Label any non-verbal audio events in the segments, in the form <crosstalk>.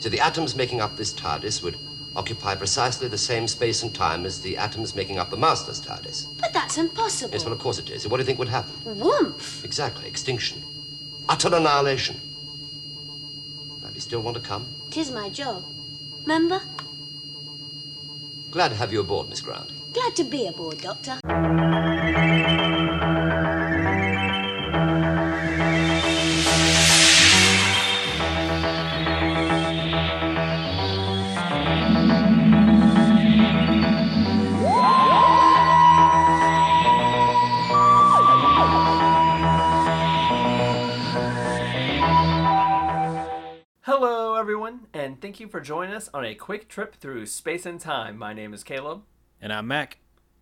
So the atoms making up this TARDIS would occupy precisely the same space and time as the atoms making up the Master's TARDIS. But that's impossible. Yes, well, of course it is. What do you think would happen? Woomph. Exactly, extinction. Utter annihilation. Now, you still want to come? Tis my job. Remember? Glad to have you aboard, Miss Grant. Glad to be aboard, Doctor. Thank you for joining us on a quick trip through space and time. My name is Caleb, And I'm Mac.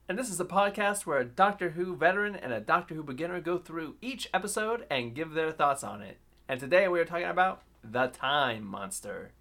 and this is a podcast where a Doctor Who veteran and a Doctor Who beginner go through each episode and give their thoughts on it. And today we are talking about the Time Monster.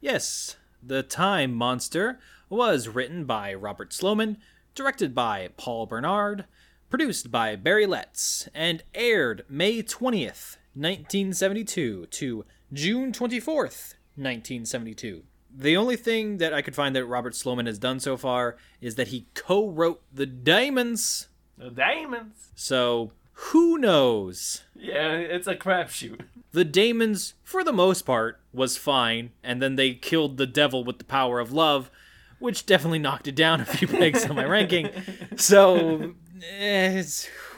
Yes, The Time Monster was written by Robert Sloman, directed by Paul Bernard, produced by Barry Letts, and aired May 20th, 1972 to June 24th, 1972. The only thing that I could find that Robert Sloman has done so far is that he co wrote The Diamonds. The Diamonds. So, who knows? Yeah, it's a crapshoot. The Damons, for the most part, was fine, and then they killed the devil with the power of love, which definitely knocked it down a few <laughs> pegs on my ranking. So, eh,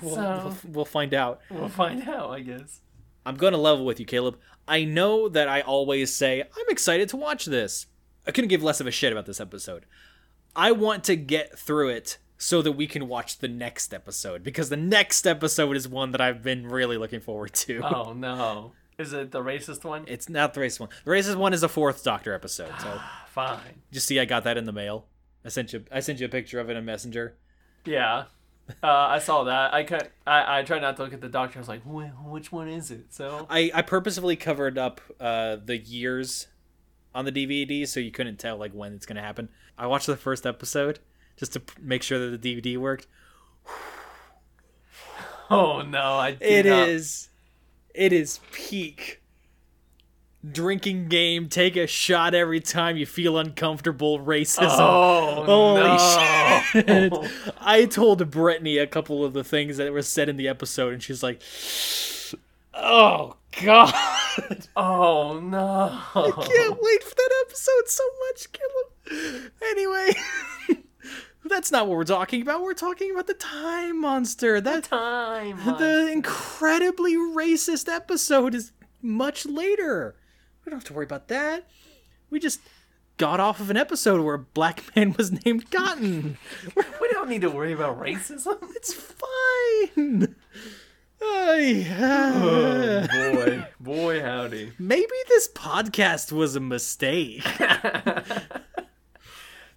we'll, So- we'll, we'll find out. We'll find out, I guess. I'm going to level with you, Caleb. I know that I always say, I'm excited to watch this. I couldn't give less of a shit about this episode. I want to get through it so that we can watch the next episode, because the next episode is one that I've been really looking forward to. Oh <laughs> no. Is it the racist one? It's not the racist one. The racist one is a fourth Doctor episode. So <sighs> Fine. just see, I got that in the mail. I sent you. I sent you a picture of it in Messenger. Yeah. Uh, I saw that. I could. I, I tried not to look at the doctor. I was like, which one is it? So I I purposefully covered up uh, the years on the DVD so you couldn't tell like when it's gonna happen. I watched the first episode just to p- make sure that the DVD worked. <sighs> Oh no, I It not- is, it is peak drinking game. Take a shot every time you feel uncomfortable. Racism. Oh Holy no. shit. <laughs> I told Brittany a couple of the things that were said in the episode, and she's like, oh, God. <laughs> Oh no. I can't wait for that episode so much, Caleb. Anyway, <laughs> that's not what we're talking about. We're talking about the Time Monster. That Time. the incredibly racist episode is much later. We don't have to worry about that. We just got off of an episode where a black <laughs> man was named Cotton. we don't need to worry about racism. <laughs> It's fine. Oh ah. boy, boy, howdy. Maybe this podcast was a mistake. <laughs>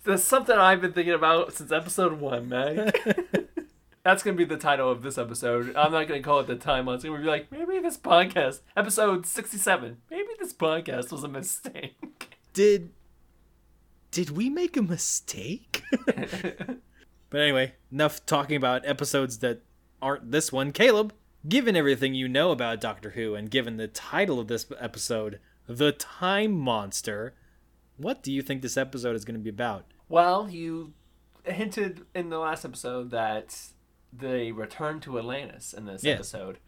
That's something I've been thinking about since episode one, man. That's gonna be the title of this episode. I'm not gonna call it the time monster. We'll be like, maybe this podcast, episode 67, maybe this podcast was a mistake. <laughs> Did did we make a mistake? <laughs> but anyway, enough talking about episodes that aren't this one. Caleb, given everything you know about Doctor Who and given the title of this episode, The Time Monster, what do you think this episode is going to be about? Well, you hinted in the last episode that they return to Atlantis in this episode.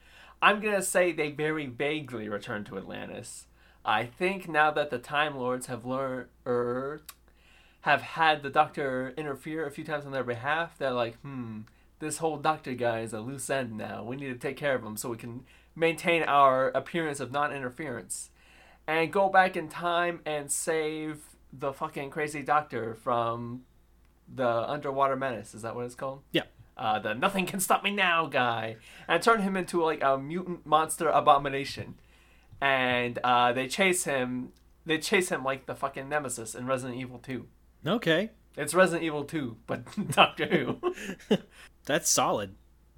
I'm gonna say they very vaguely return to Atlantis. I think now that the Time Lords have learned or have had the Doctor interfere a few times on their behalf, they're like, hmm, this whole Doctor guy is a loose end now. We need to take care of him so we can maintain our appearance of non-interference and go back in time and save the fucking crazy doctor from the underwater menace. Is that what it's called? Yeah. Uh, the nothing can stop me now guy, and turn him into like a mutant monster abomination. And uh, they chase him. They chase him like the fucking nemesis in Resident Evil 2. Okay, It's Resident Evil 2, but <laughs> Doctor Who. <laughs> that's solid.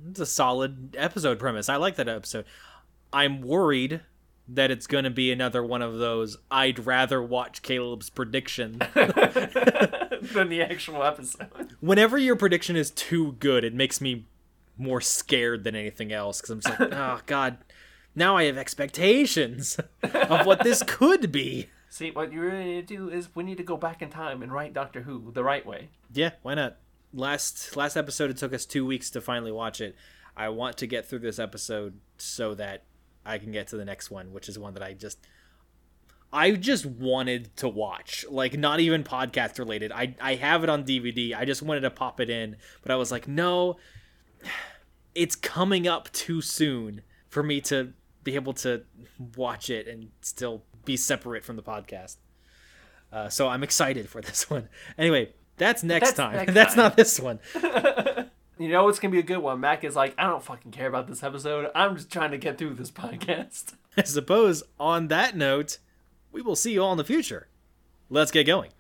It's a solid episode premise. I like that episode. I'm worried that it's going to be another one of those I'd rather watch Caleb's prediction <laughs> <laughs> than the actual episode. whenever your prediction is too good, it makes me more scared than anything else because I'm just like, oh <laughs> god, now I have expectations of what this <laughs> could be. See, what you really need to do is we need to go back in time and write Doctor Who the right way. Yeah, why not? Last last episode it took us 2 weeks to finally watch it. I want to get through this episode so that I can get to the next one, which is one that I just I just wanted to watch. Like not even podcast related. I I have it on DVD. I just wanted to pop it in, but I was like, "No, <sighs> it's coming up too soon for me to be able to watch it and still be separate from the podcast." Uh, so I'm excited for this <laughs> one. Anyway, that's next That's time. next <laughs> that's time. not this one. <laughs> You know it's gonna be a good one. Mac is like, I don't fucking care about this episode. I'm just trying to get through this podcast. I suppose on that note, we will see you all in the future. Let's get going.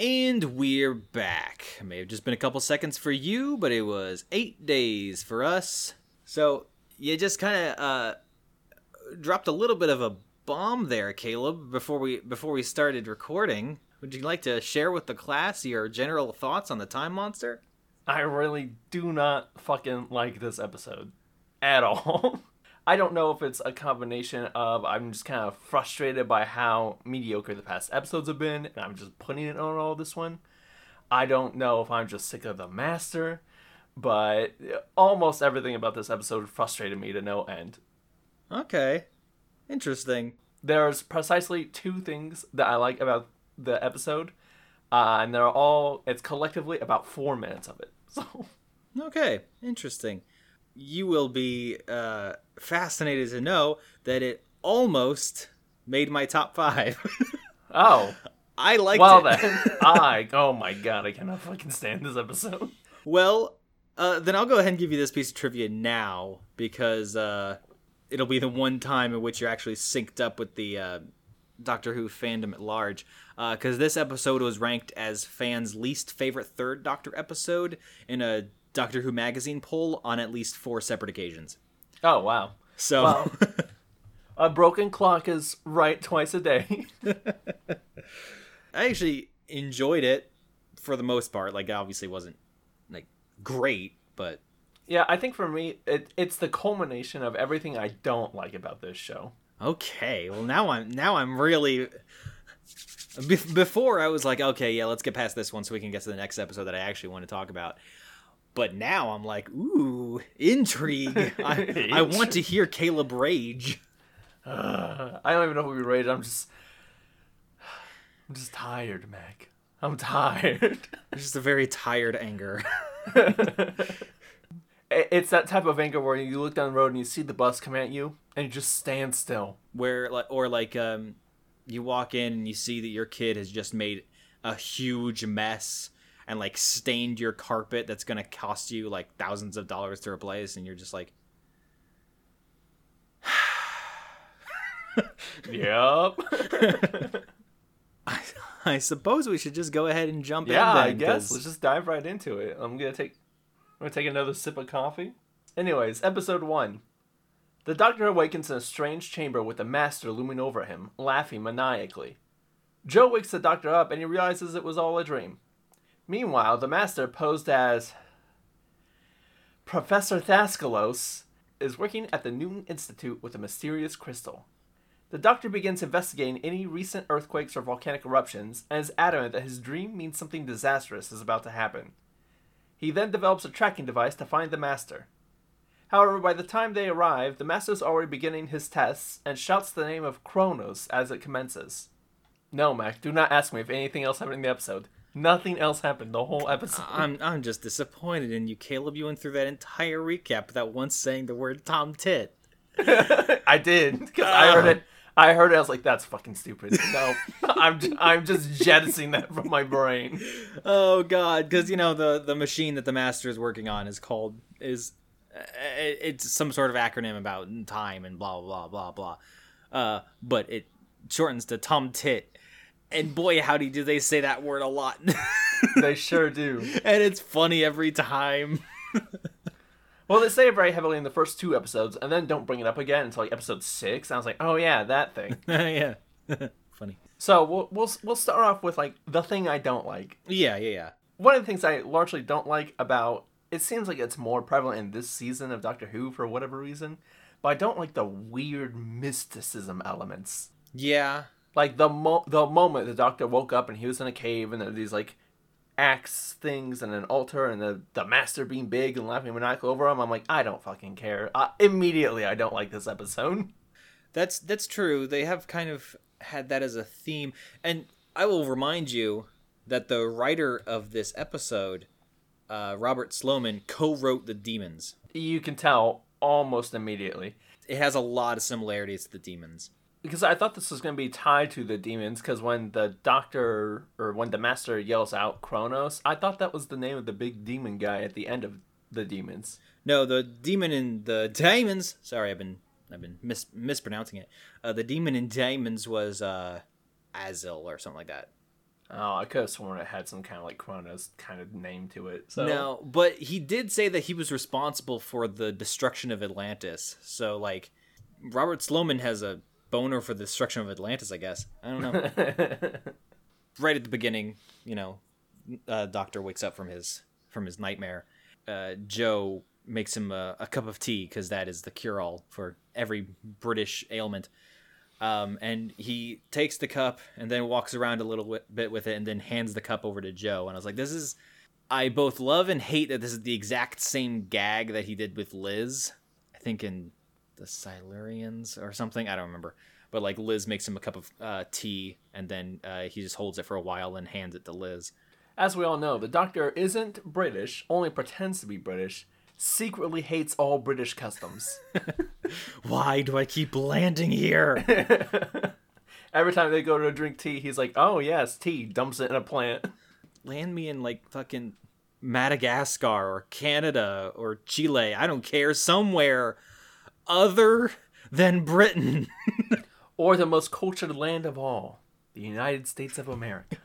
And we're back. It may have just been a couple seconds for you, but it was eight days for us. So you just kind of uh, dropped a little bit of a bomb there, Caleb. Before we before we started recording, would you like to share with the class your general thoughts on the Time Monster? I really do not fucking like this episode at all. <laughs> I don't know if it's a combination of I'm just kind of frustrated by how mediocre the past episodes have been, and I'm just putting it on all this one. I don't know if I'm just sick of the master, but almost everything about this episode frustrated me to no end. Okay, interesting. There's precisely two things that I like about the episode, uh, and they're all, it's collectively about four minutes of it. <laughs> So. Okay, interesting. You will be uh, fascinated to know that it almost made my top five. <laughs> Oh, I liked well it. then, <laughs> I oh my god, I cannot fucking stand this episode. Well, uh, then I'll go ahead and give you this piece of trivia now because uh, it'll be the one time in which you're actually synced up with the uh, Doctor Who fandom at large. Because this episode was ranked as fans' least favorite third Doctor episode in a Doctor Who magazine poll on at least four separate occasions. Oh wow, So, Wow. <laughs> a broken clock is right twice a day. <laughs> I actually enjoyed it for the most part. Like, it obviously wasn't like great, but yeah, I think for me, it, it's the culmination of everything I don't like about this show. Okay, well now I'm now I'm really. Be- before I was like, okay, yeah, let's get past this one so we can get to the next episode that I actually want to talk about. But now I'm like, ooh, intrigue. <laughs> I, I want to hear Caleb rage. Uh, <sighs> I don't even know who we rated. I'm just, I'm just tired, Mac. I'm tired. It's just a very tired anger. <laughs> <laughs> It- it's that type of anger where you look down the road and you see the bus come at you and you just stand still. Where like or like um, you walk in and you see that your kid has just made a huge mess and like stained your carpet that's gonna cost you like thousands of dollars to replace, and you're just like, <sighs> Yep. <laughs> I, I suppose we should just go ahead and jump in. Yeah, in. I guess 'cause- let's just dive right into it. I'm gonna take, I'm gonna take another sip of coffee. Anyways, episode one. The Doctor awakens in a strange chamber with the Master looming over him, laughing maniacally. Jo wakes the Doctor up and he realizes it was all a dream. Meanwhile, the Master, posed as Professor Thascalos, is working at the Newton Institute with a mysterious crystal. The Doctor begins investigating any recent earthquakes or volcanic eruptions and is adamant that his dream means something disastrous is about to happen. He then develops a tracking device to find the Master. However, by the time they arrive, the Master is already beginning his tests and shouts the name of Kronos as it commences. No, Mac, do not ask me if anything else happened in the episode. Nothing else happened the whole episode. I'm I'm just disappointed in you, Caleb. You went through that entire recap without once saying the word Tom Tit. <laughs> I did because I ah. heard it. I heard it. I was like, "That's fucking stupid." No, <laughs> I'm I'm just jettisoning that from my brain. Oh God, because you know the the machine that the master is working on is called is uh, it's some sort of acronym about time and blah blah blah blah blah. Uh, but it shortens to Tom Tit. And boy, howdy, do they say that word a lot. <laughs> They sure do. and it's funny every time. <laughs> Well, they say it very heavily in the first two episodes, and then don't bring it up again until like episode six. And I was like, "Oh yeah, that thing." <laughs> yeah. <laughs> Funny. So we'll we'll we'll start off with like the thing I don't like. Yeah, yeah, yeah. One of the things I largely don't like about it seems like it's more prevalent in this season of Doctor Who for whatever reason, but I don't like the weird mysticism elements. Yeah. Like the mo- the moment the Doctor woke up and he was in a cave and there were these like axe things and an altar and the the Master being big and laughing maniacal over him. I'm like, I don't fucking care. Uh, immediately, I don't like this episode. That's that's true. They have kind of had that as a theme, and I will remind you that the writer of this episode, uh, Robert Sloman, co-wrote the Demons. You can tell almost immediately. It has a lot of similarities to the Demons. Because I thought this was going to be tied to the demons. Because when the doctor or when the master yells out Kronos, I thought that was the name of the big demon guy at the end of the demons. No, the demon in the Demons. Sorry, I've been I've been mis- mispronouncing it. Uh, the demon in Demons was uh, Azil or something like that. Oh, I could have sworn it had some kind of like Kronos kind of name to it. So No, but he did say that he was responsible for the destruction of Atlantis. So like, Robert Sloman has a boner for the destruction of Atlantis. I guess I don't know. <laughs> right at the beginning, you know, uh, Doctor wakes up from his from his nightmare. Uh, Jo makes him a, a cup of tea because that is the cure all for every British ailment. Um, and he takes the cup and then walks around a little bit with it and then hands the cup over to Jo. And I was like, this is. I both love and hate that this is the exact same gag that he did with Liz. I think in the Silurians or something. I don't remember. But like Liz makes him a cup of uh, tea and then uh, he just holds it for a while and hands it to Liz. as we all know, the doctor isn't British, only pretends to be British. Secretly hates all British customs. <laughs> Why do I keep landing here? <laughs> Every time they go to drink tea, he's like, "Oh yes, tea." Dumps it in a plant. Land me in like fucking Madagascar or Canada or Chile. I don't care. Somewhere other than Britain. <laughs> Or the most cultured land of all, the United States of America.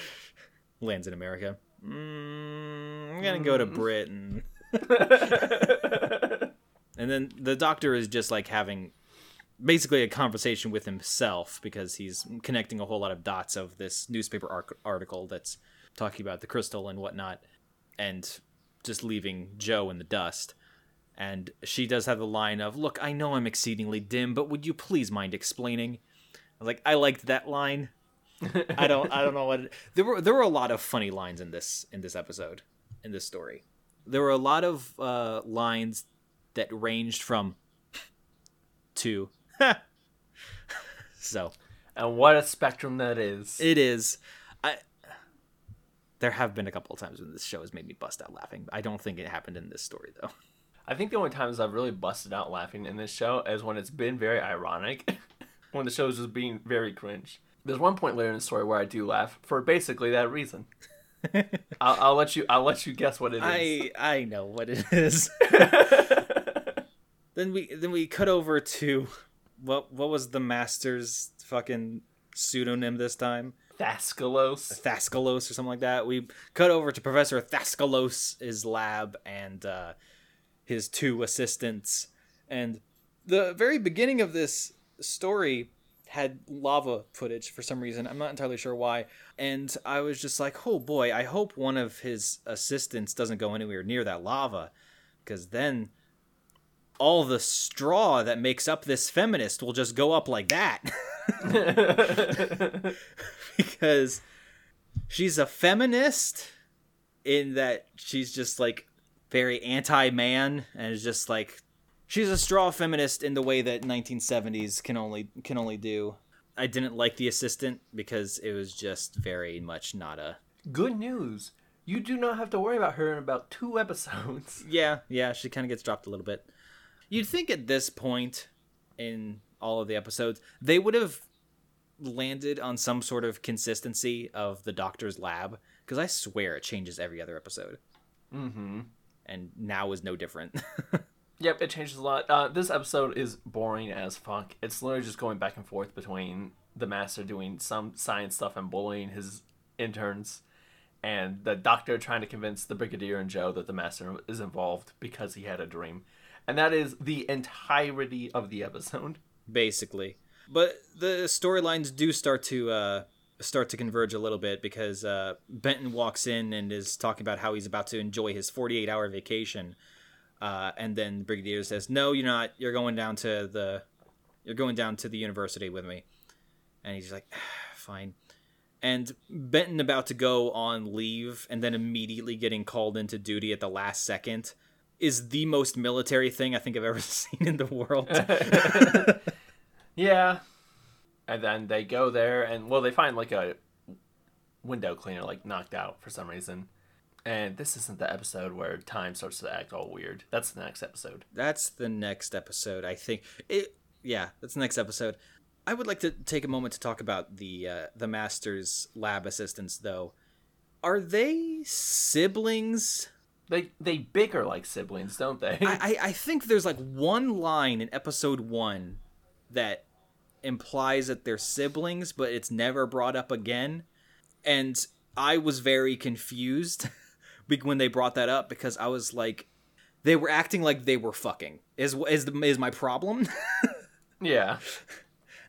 <laughs> Lands in America. Mm, I'm gonna go to Britain. <laughs> and then the doctor is just like having basically a conversation with himself because he's connecting a whole lot of dots of this newspaper arc- article that's talking about the crystal and whatnot and just leaving joe in the dust and she does have the line of look i know i'm exceedingly dim but would you please mind explaining? I was like i liked that line. <laughs> I don't i don't know what it, there were there were a lot of funny lines in this in this episode in this story. There were a lot of uh lines that ranged from to <laughs> so. And what a spectrum that is. it is. I there have been a couple of times when this show has made me bust out laughing i don't think it happened in this story though I think the only times I've really busted out laughing in this show is when it's been very ironic, <laughs> when the show is just being very cringe. There's one point later in the story where I do laugh for basically that reason. <laughs> I'll, I'll let you. I'll let you guess what it is. i i know what it is <laughs> then we then we cut over to what what was the master's fucking pseudonym this time Thaskalos. Thaskalos or something like that. We cut over to Professor Thascalos' lab and uh, his two assistants. And the very beginning of this story had lava footage for some reason. I'm not entirely sure why. And I was just like, oh boy, I hope one of his assistants doesn't go anywhere near that lava. Because then all the straw that makes up this feminist will just go up like that. <laughs> because she's a feminist in that she's just like very anti-man and is just like she's a straw feminist in the way that 1970s can only can only do. I didn't like the assistant because it was just very much not a Good news. You do not have to worry about her in about two <laughs> episodes. Yeah, yeah, she kind of gets dropped a little bit. You'd think at this point in all of the episodes, they would have landed on some sort of consistency of the doctor's lab because I swear it changes every other episode. Mm-hmm. And now is no different. <laughs> Yep, it changes a lot. Uh, this episode is boring as fuck. It's literally just going back and forth between the master doing some science stuff and bullying his interns, and the doctor trying to convince the brigadier and Jo that the master is involved because he had a dream, and that is the entirety of the episode. Basically. But the storylines do start to uh, start to converge a little bit because uh, Benton walks in and is talking about how he's about to enjoy his 48 hour vacation, uh, and then Brigadier says, "No, you're not. You're going down to the, you're going down to the university with me," and he's like, "Fine." And Benton about to go on leave and then immediately getting called into duty at the last second is the most military thing I think I've ever <laughs> seen in the world. <laughs> Yeah. And then they go there and well they find like a window cleaner like knocked out for some reason. And this isn't the episode where time starts to act all weird. That's the next episode. That's the next episode, I think. It yeah, that's the next episode. I would like to take a moment to talk about the uh, the master's lab assistants though. Are they siblings? They they bicker like siblings, don't they? I, I, I think there's like one line in episode one that implies that they're siblings, but it's never brought up again. And I was very confused <laughs> when they brought that up because I was like, they were acting like they were fucking. Is is the, is my problem? <laughs> yeah.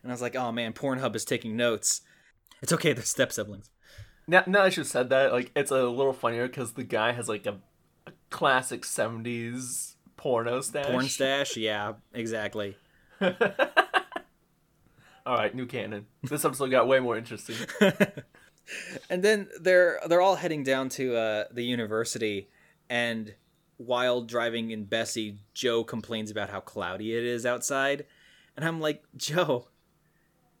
And I was like, oh man, Pornhub is taking notes. It's okay, they're step siblings. Now, now that you said that, like it's a little funnier because the guy has like a, a classic '70s porno stash. Porn <laughs> stash, yeah, exactly. All right, new canon. This episode got way more interesting. <laughs> and then they're they're all heading down to uh, the university, and while driving in Bessie, Jo complains about how cloudy it is outside, and I'm like, Jo,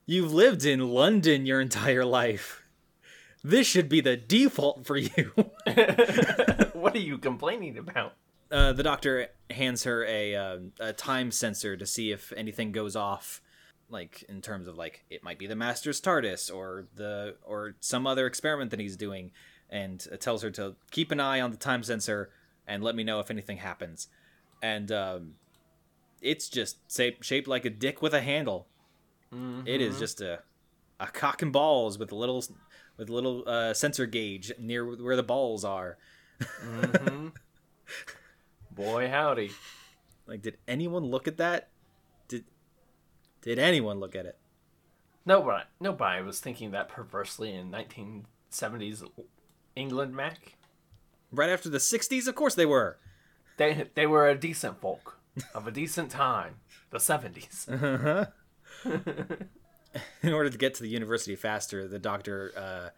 you've lived in London your entire life. This should be the default for you. <laughs> <laughs> what are you complaining about? Uh, the doctor hands her a, uh, a time sensor to see if anything goes off like in terms of like it might be the master's tardis or the or some other experiment that he's doing and it tells her to keep an eye on the time sensor and let me know if anything happens and um, it's just shaped, shaped like a dick with a handle Mm-hmm. It is just a a cock and balls with a little with a little uh, sensor gauge near where the balls are mm-hmm. <laughs> Boy, howdy! like did anyone look at that did anyone look at it Nobody, nobody was thinking that perversely in 1970s England, Mac. right after the 60s of course they were They they were a decent folk of a decent time, the 70s. Uh-huh. <laughs> in order to get to the university faster, the doctor uh,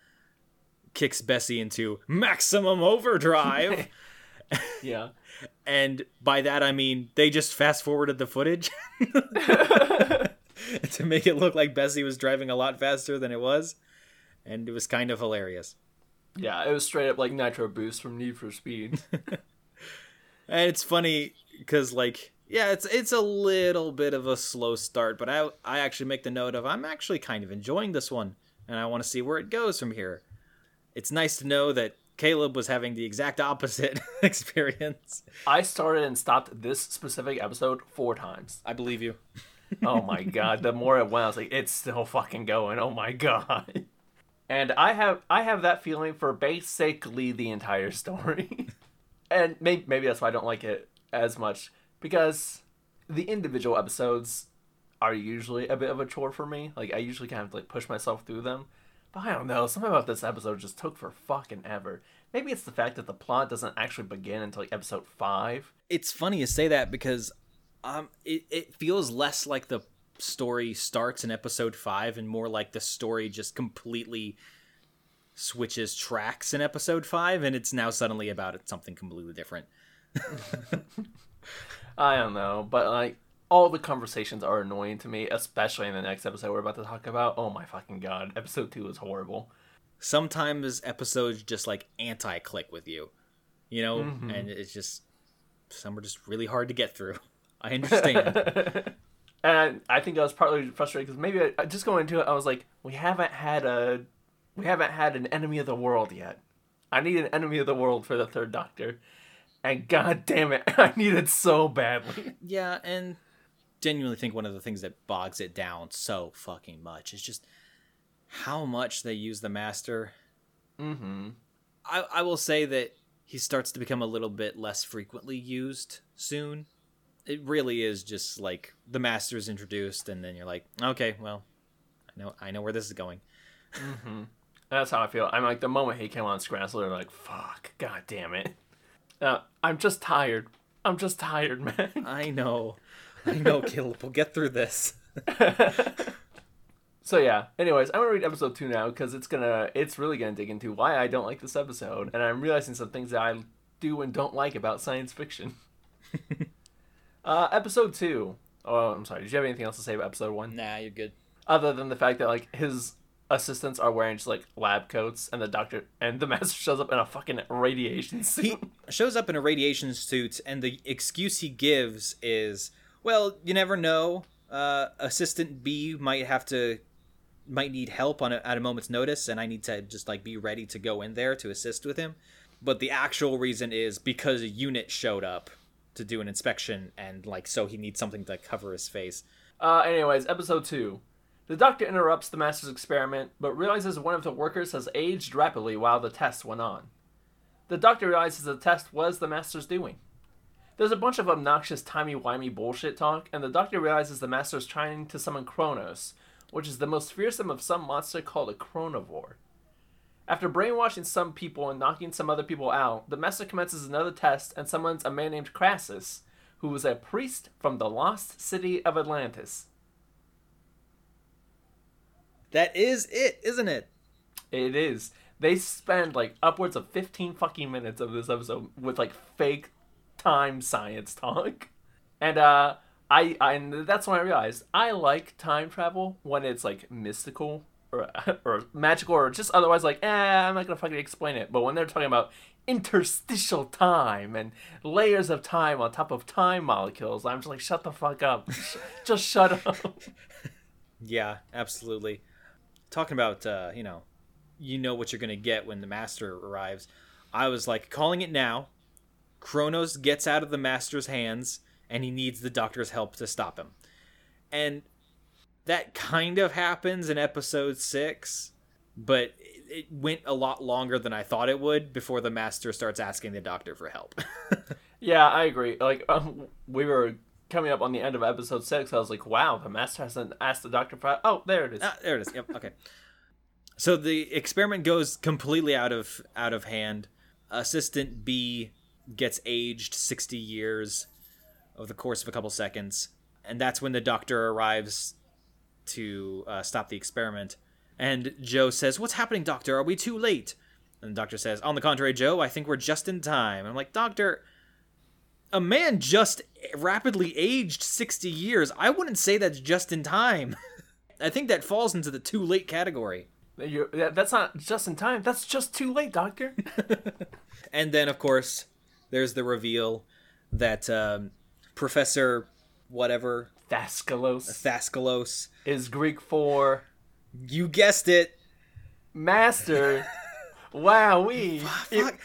kicks Bessie into maximum overdrive. <laughs> yeah. and by that I mean they just fast forwarded the footage <laughs> <laughs> to make it look like Bessie was driving a lot faster than it was. And it was kind of hilarious. Yeah, it was straight up like Nitro Boost from Need for Speed. <laughs> And it's funny because like yeah, it's it's a little bit of a slow start, but I I actually make the note of I'm actually kind of enjoying this one, and I want to see where it goes from here. It's nice to know that Caleb was having the exact opposite <laughs> experience. I started and stopped this specific episode four times. I believe you. Oh my <laughs> god, the more it went, I was like, it's still fucking going. Oh my god. And I have I have that feeling for basically the entire story. <laughs> and maybe maybe that's why I don't like it as much because the individual episodes are usually a bit of a chore for me. Like I usually kind of like push myself through them. But I don't know, something about this episode just took for fucking ever. Maybe it's the fact that the plot doesn't actually begin until like episode 5. It's funny you say that because um it, it feels less like the story starts in episode 5 and more like the story just completely switches tracks in episode 5 and it's now suddenly about something completely different. <laughs> I don't know, but like all the conversations are annoying to me, especially in the next episode we're about to talk about. Oh my fucking god, episode 2 is horrible. Sometimes episodes just like anti-click with you. You know, and it's just some are just really hard to get through. <laughs> I understand. <laughs> And I think I was partly frustrated because maybe I, just going into it, I was like, we haven't had a, we haven't had an enemy of the world yet. I need an enemy of the world for the third Doctor, and god damn it, <laughs> I need it so badly. Yeah, and genuinely think one of the things that bogs it down so fucking much is just how much they use the master. Mm-hmm. I, I will say that he starts to become a little bit less frequently used soon. It really is just like the master's introduced, and then you're like, okay, well, I know I know where this is going. That's how I feel. I'm like the moment he came on screen, I was literally like, "Fuck, god damn it." Uh, I'm just tired. I'm just tired, <laughs> man. I know, I know, Caleb. We'll get through this. <laughs> So yeah. Anyways, I'm gonna read episode two now because it's gonna, it's really gonna dig into why I don't like this episode, and I'm realizing some things that I do and don't like about science fiction. <laughs> uh, episode two. Oh, I'm sorry. Did you have anything else to say about episode one? Nah, you're good. Other than the fact that like his assistants are wearing just like lab coats, and the doctor <laughs> and the master shows up in a fucking radiation suit. He shows up in a radiation suit, and the excuse he gives is, "Well, you never know. Uh, Assistant B might have to, might need help on a, at a moment's notice, and I need to just like be ready to go in there to assist with him." But the actual reason is because a unit showed up to do an inspection, and like so he needs something to cover his face. Uh, anyways, episode two. The doctor interrupts the master's experiment, but realizes one of the workers has aged rapidly while the test went on. The doctor realizes the test was the master's doing. There's a bunch of obnoxious timey-wimey bullshit talk, and the doctor realizes the master is trying to summon Kronos, which is the most fearsome of some monster called a Chronovore. After brainwashing some people and knocking some other people out, the master commences another test and summons a man named Krasis, who is a priest from the lost city of Atlantis. That is it, isn't it? It is. They spend like upwards of 15 fucking minutes of this episode with like fake time science talk. <laughs> And uh I, I and that's when I realized I like time travel when it's like mystical or <laughs> or magical or just otherwise like eh I'm not gonna fucking explain it. But when they're talking about interstitial time and layers of time on top of time molecules, I'm just like shut the fuck up. <laughs> just shut up. Yeah, absolutely. Talking about, uh, you know, you know what you're to get when the master arrives. I was like, calling it now. Kronos gets out of the master's hands, and he needs the doctor's help to stop him. And that kind of happens in episode six, but it- went a lot longer than I thought it would before the master starts asking the doctor for help. <laughs> Yeah, I agree. Like, um, we were coming up on the end of episode six. I was like, wow, the master hasn't asked the doctor for. Oh, there it is. Ah, there it is. Yep. Okay. So the experiment goes completely out of out of hand. Assistant B gets aged sixty years over the course of a couple seconds, and that's when the doctor arrives to uh, stop the experiment. And Jo says, "What's happening, Doctor? Are we too late?" And the doctor says, "On the contrary, Jo, I think we're just in time." I'm like, "Doctor." A man just rapidly aged 60 years. I wouldn't say that's just in time. <laughs> I think that falls into the too late category. You're, that's not just in time. That's just too late, doctor. <laughs> And then, of course, there's the reveal that um, Professor whatever Thascalos Thascalos, is Greek for you guessed it. master. <laughs> wow, we. Fuck,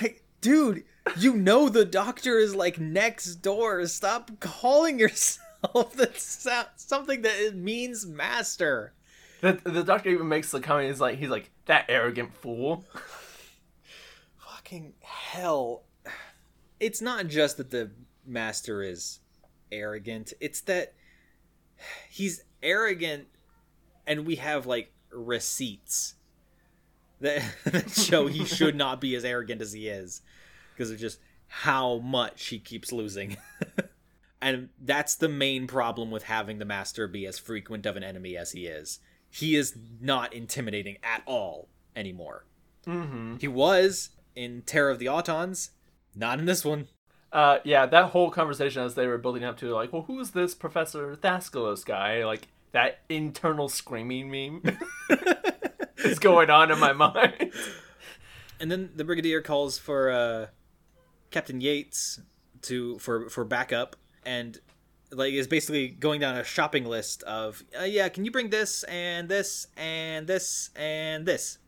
like, dude, you know the doctor is like next door. Stop calling yourself <laughs> that sound, something that it means master. The, the doctor even makes the comment. He's like, he's like that arrogant fool. Fucking hell. It's not just that the master is arrogant, it's that he's arrogant and we have like receipts that, <laughs> that show he <laughs> should not be as arrogant as he is because of just how much he keeps losing. <laughs> and that's the main problem with having the master be as frequent of an enemy as he is. He is not intimidating at all anymore. Mm-hmm. He was in Terror of the Autons, not in this one. Uh, yeah, that whole conversation as they were building up to like, well, who's this Professor Thaskalos guy? Like that internal screaming meme <laughs> is going on in my mind. And then the brigadier calls for uh, Captain Yates to for for backup, and like is basically going down a shopping list of uh, yeah, can you bring this and this and this and this,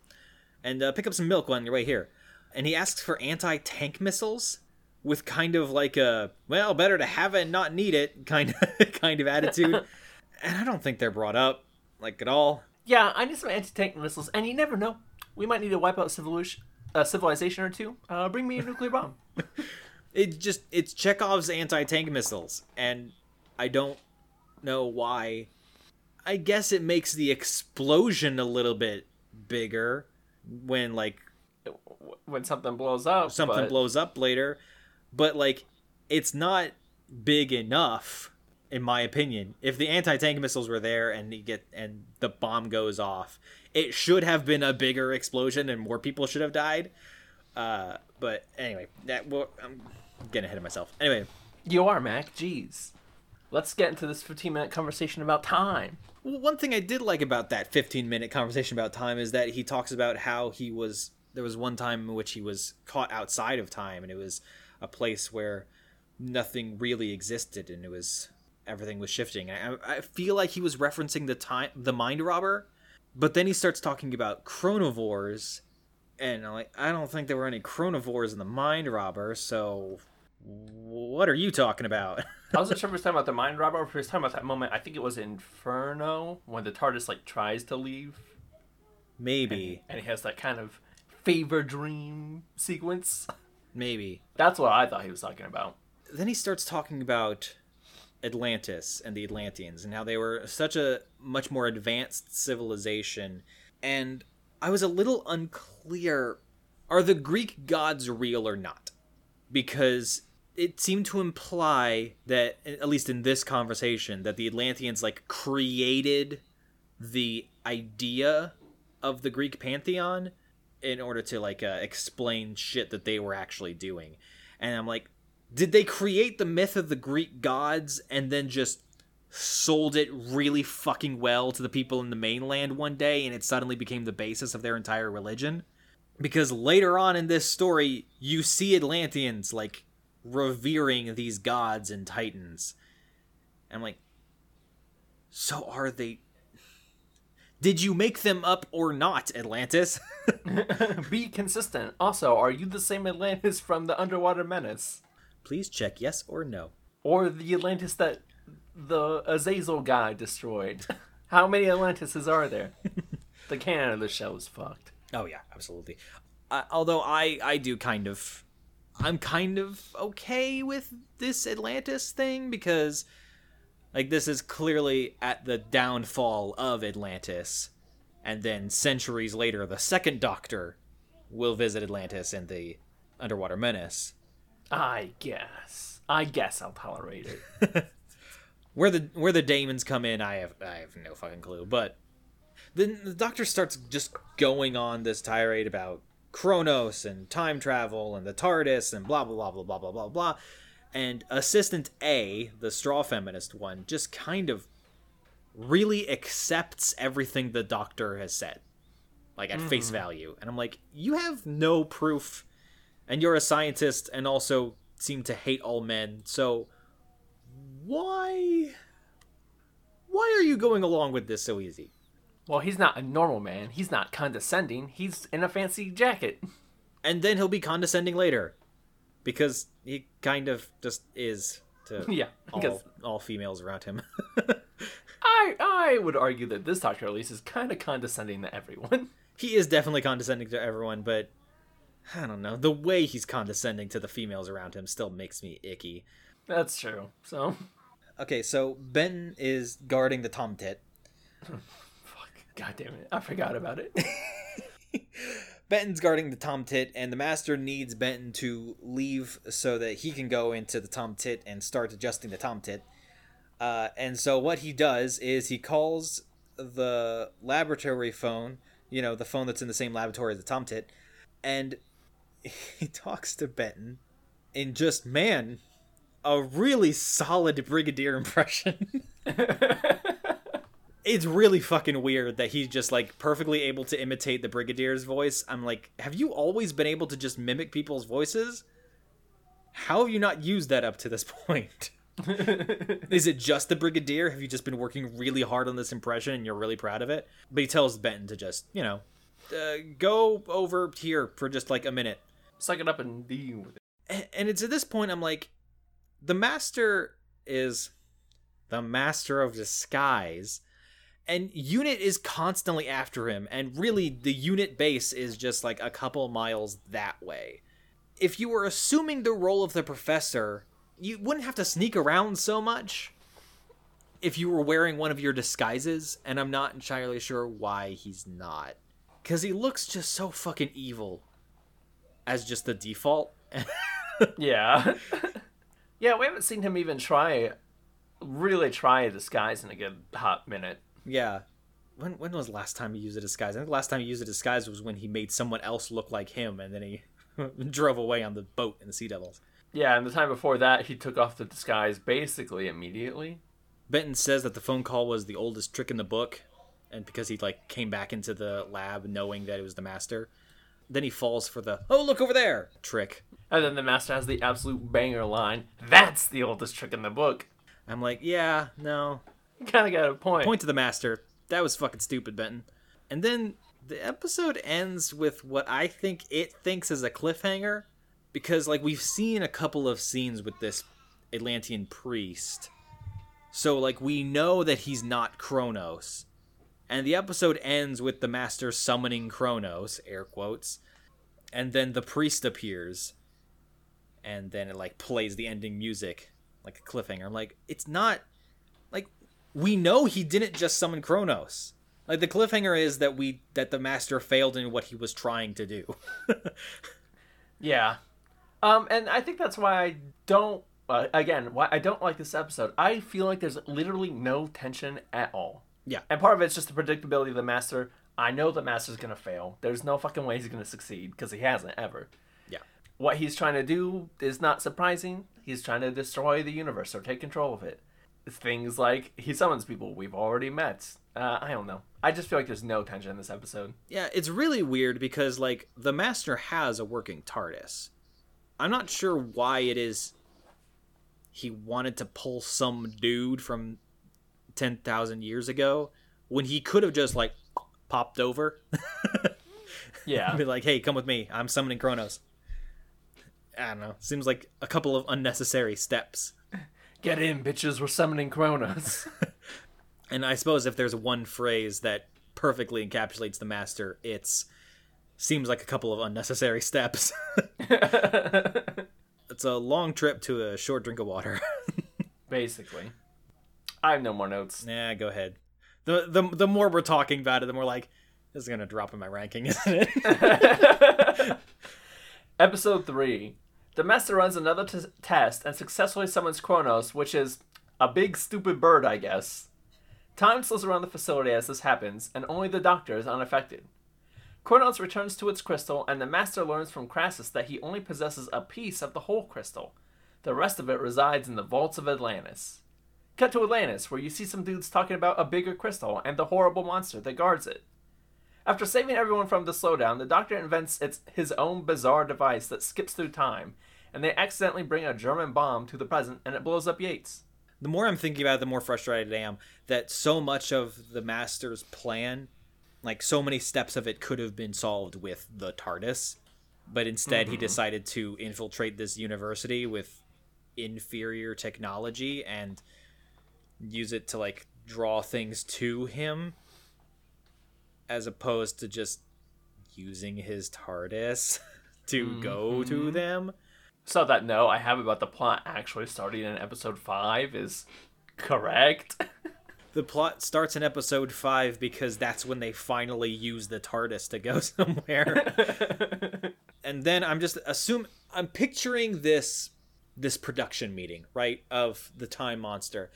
and uh, pick up some milk on your way here. And he asks for anti tank missiles with kind of like a well, better to have it and not need it kind of <laughs> kind of attitude. <laughs> and I don't think they're brought up like at all. Yeah, I need some anti-tank missiles, and you never know. We might need to wipe out civilization, uh, civilization or two. Uh, bring me a nuclear bomb. <laughs> It just it's Chekhov's anti-tank missiles, and I don't know why. I guess it makes the explosion a little bit bigger when like when something blows up. something but- blows up later, but like it's not big enough in my opinion. If the anti-tank missiles were there and you get and the bomb goes off, it should have been a bigger explosion and more people should have died. Uh, but anyway, that well, I'm getting ahead of myself. Anyway, You are, Mac. Jeez. Let's get into this 15 minute conversation about time. Well, One thing I did like about that 15 minute conversation about time is that he talks about how he was. There was one time in which he was caught outside of time, and it was a place where nothing really existed, and it was everything was shifting. I, I feel like he was referencing the time, the mind robber, but then he starts talking about chronovores, and I'm like, I don't think there were any chronovores in the mind robber. So, what are you talking about? <laughs> I wasn't sure if he was talking about the mind robber or if he was talking about that moment. I think it was Inferno when the TARDIS like tries to leave Maybe, and he has that kind of fever dream sequence. maybe. That's what I thought he was talking about. then he starts talking about Atlantis and the Atlanteans and how they were such a much more advanced civilization. And I was a little unclear are the Greek gods real or not? Because it seemed to imply that, at least in this conversation, that the Atlanteans like created the idea of the Greek pantheon in order to like uh, explain shit that they were actually doing. And I'm like, did they create the myth of the Greek gods and then just sold it really fucking well to the people in the mainland one day and it suddenly became the basis of their entire religion? Because later on in this story, you see Atlanteans like revering these gods and titans. And I'm like, so are they. Did you make them up or not, Atlantis? <laughs> <laughs> Be consistent. Also, are you the same Atlantis from the Underwater Menace? Please check yes or no. Or the Atlantis that the Azazel guy destroyed? <laughs> How many Atlantises are there? the canon of the show is fucked. Oh yeah, absolutely. Uh, although I I do kind of I'm kind of okay with this Atlantis thing because like this is clearly at the downfall of Atlantis and then centuries later the second doctor will visit Atlantis in the Underwater Menace I guess. I guess I'll tolerate it. <laughs> where the where the daemons come in I have I have no fucking clue but then the doctor starts just going on this tirade about Kronos and time travel and the TARDIS and blah blah blah blah blah blah blah blah and assistant A the straw feminist one just kind of really accepts everything the doctor has said like at face mm-hmm. value and I'm like you have no proof and you're a scientist and also seem to hate all men so why why are you going along with this so easy well, he's not a normal man. He's not condescending. He's in a fancy jacket. and then he'll be condescending later because he kind of just is to <laughs> Yeah, all, all females around him <laughs> I I would argue that this Doctor at least is kind of condescending to everyone. <laughs> he is definitely condescending to everyone but i don't know the way he's condescending to the females around him still makes me icky That's true. So, okay so ben is guarding the tomtit fuck. God damn it. I forgot about it. Benton's guarding the Tom Tit, and the Master needs Benton to leave so that he can go into the Tom Tit and start adjusting the Tom Tit. Uh, and so what he does is he calls the laboratory phone, you know, the phone that's in the same laboratory as the Tom Tit, and <laughs> he talks to Benton in just, man, a really solid Brigadier impression. <laughs> <laughs> it's really fucking weird that he's just like perfectly able to imitate the brigadier's voice. I'm like have you always been able to just mimic people's voices? How have you not used that up to this <laughs> point? <laughs> Is it just the brigadier? Have you just been working really hard on this impression and you're really proud of it? But he tells benton to just you know uh, go over here for just like a minute. Suck it up and deal with it. and, and it's at this point I'm like, the master is the master of disguise, and unit is constantly after him, and really the unit base is just like a couple miles that way. if you were assuming the role of the professor, you wouldn't have to sneak around so much if you were wearing one of your disguises, and I'm not entirely sure why he's not. Because he looks just so fucking evil as just the default. <laughs> Yeah. <laughs> yeah, we haven't seen him even try, really try a disguise in a good hot minute. Yeah. When, when was the last time he used a disguise? I think the last time he used a disguise was when he made someone else look like him and then he <laughs> drove away on the boat in the Sea Devils. Yeah, and the time before that, he took off the disguise basically immediately. Benton says that the phone call was the oldest trick in the book, and because he like came back into the lab knowing that it was the master, then he falls for the "oh look over there" trick. And then the master has the absolute banger line That's the oldest trick in the book. I'm like, yeah, no, <laughs> kind of got a point. point to the master. That was fucking stupid, Benton. And then the episode ends with what I think it thinks is a cliffhanger, because like we've seen a couple of scenes with this Atlantean priest. So like we know that he's not Kronos. And the episode ends with the master summoning Kronos, air quotes. And then the priest appears. And then it like plays the ending music like a cliffhanger. I'm like, it's not we know he didn't just summon Kronos. Like the cliffhanger is that we that the master failed in what he was trying to do. <laughs> Yeah. Um, and I think that's why I don't, uh, again, why I don't like this episode. I feel like there's literally no tension at all. Yeah. And part of it's just the predictability of the master. I know the master's going to fail. There's no fucking way he's going to succeed because he hasn't ever. yeah. What he's trying to do is not surprising. He's trying to destroy the universe or take control of it. Things like he summons people we've already met. Uh, I don't know. I just feel like there's no tension in this episode. Yeah, it's really weird because like the master has a working TARDIS. I'm not sure why it is he wanted to pull some dude from 10,000 years ago when he could have just like popped over. <laughs> Yeah. be like, "Hey, come with me. I'm summoning Kronos." I don't know. Seems like a couple of unnecessary steps. Get in, bitches. We're summoning Kronos. <laughs> And I suppose if there's one phrase that perfectly encapsulates the master, it's seems like a couple of unnecessary steps. <laughs> it's a long trip to a short drink of water. <laughs> Basically. I have no more notes. nah, go ahead. The the the more we're talking about it, the more like this is gonna drop in my ranking, isn't it? Episode 3. The Master runs another t- test and successfully summons Kronos, which is a big stupid bird, I guess. Time slows around the facility as this happens, and only the Doctor is unaffected. Kronos returns to its crystal, and the Master learns from Krasis that he only possesses a piece of the whole crystal. The rest of it resides in the vaults of Atlantis. Cut to Atlantis, where you see some dudes talking about a bigger crystal and the horrible monster that guards it. After saving everyone from the slowdown, the Doctor invents its, his own bizarre device that skips through time, and they accidentally bring a German bomb to the present, and it blows up Yates. the more I'm thinking about it, the more frustrated I am that so much of the master's plan, like so many steps of it, could have been solved with the TARDIS, but instead he mm-hmm. decided to infiltrate this university with inferior technology and use it to like draw things to him, as opposed to just using his TARDIS <laughs> to go to mm-hmm. them. So that note I have about the plot actually starting in episode 5 is correct. <laughs> The plot starts in episode five because that's when they finally use the TARDIS to go <laughs> somewhere. and then I'm just assume I'm picturing this this production meeting, right, of the Time Monster.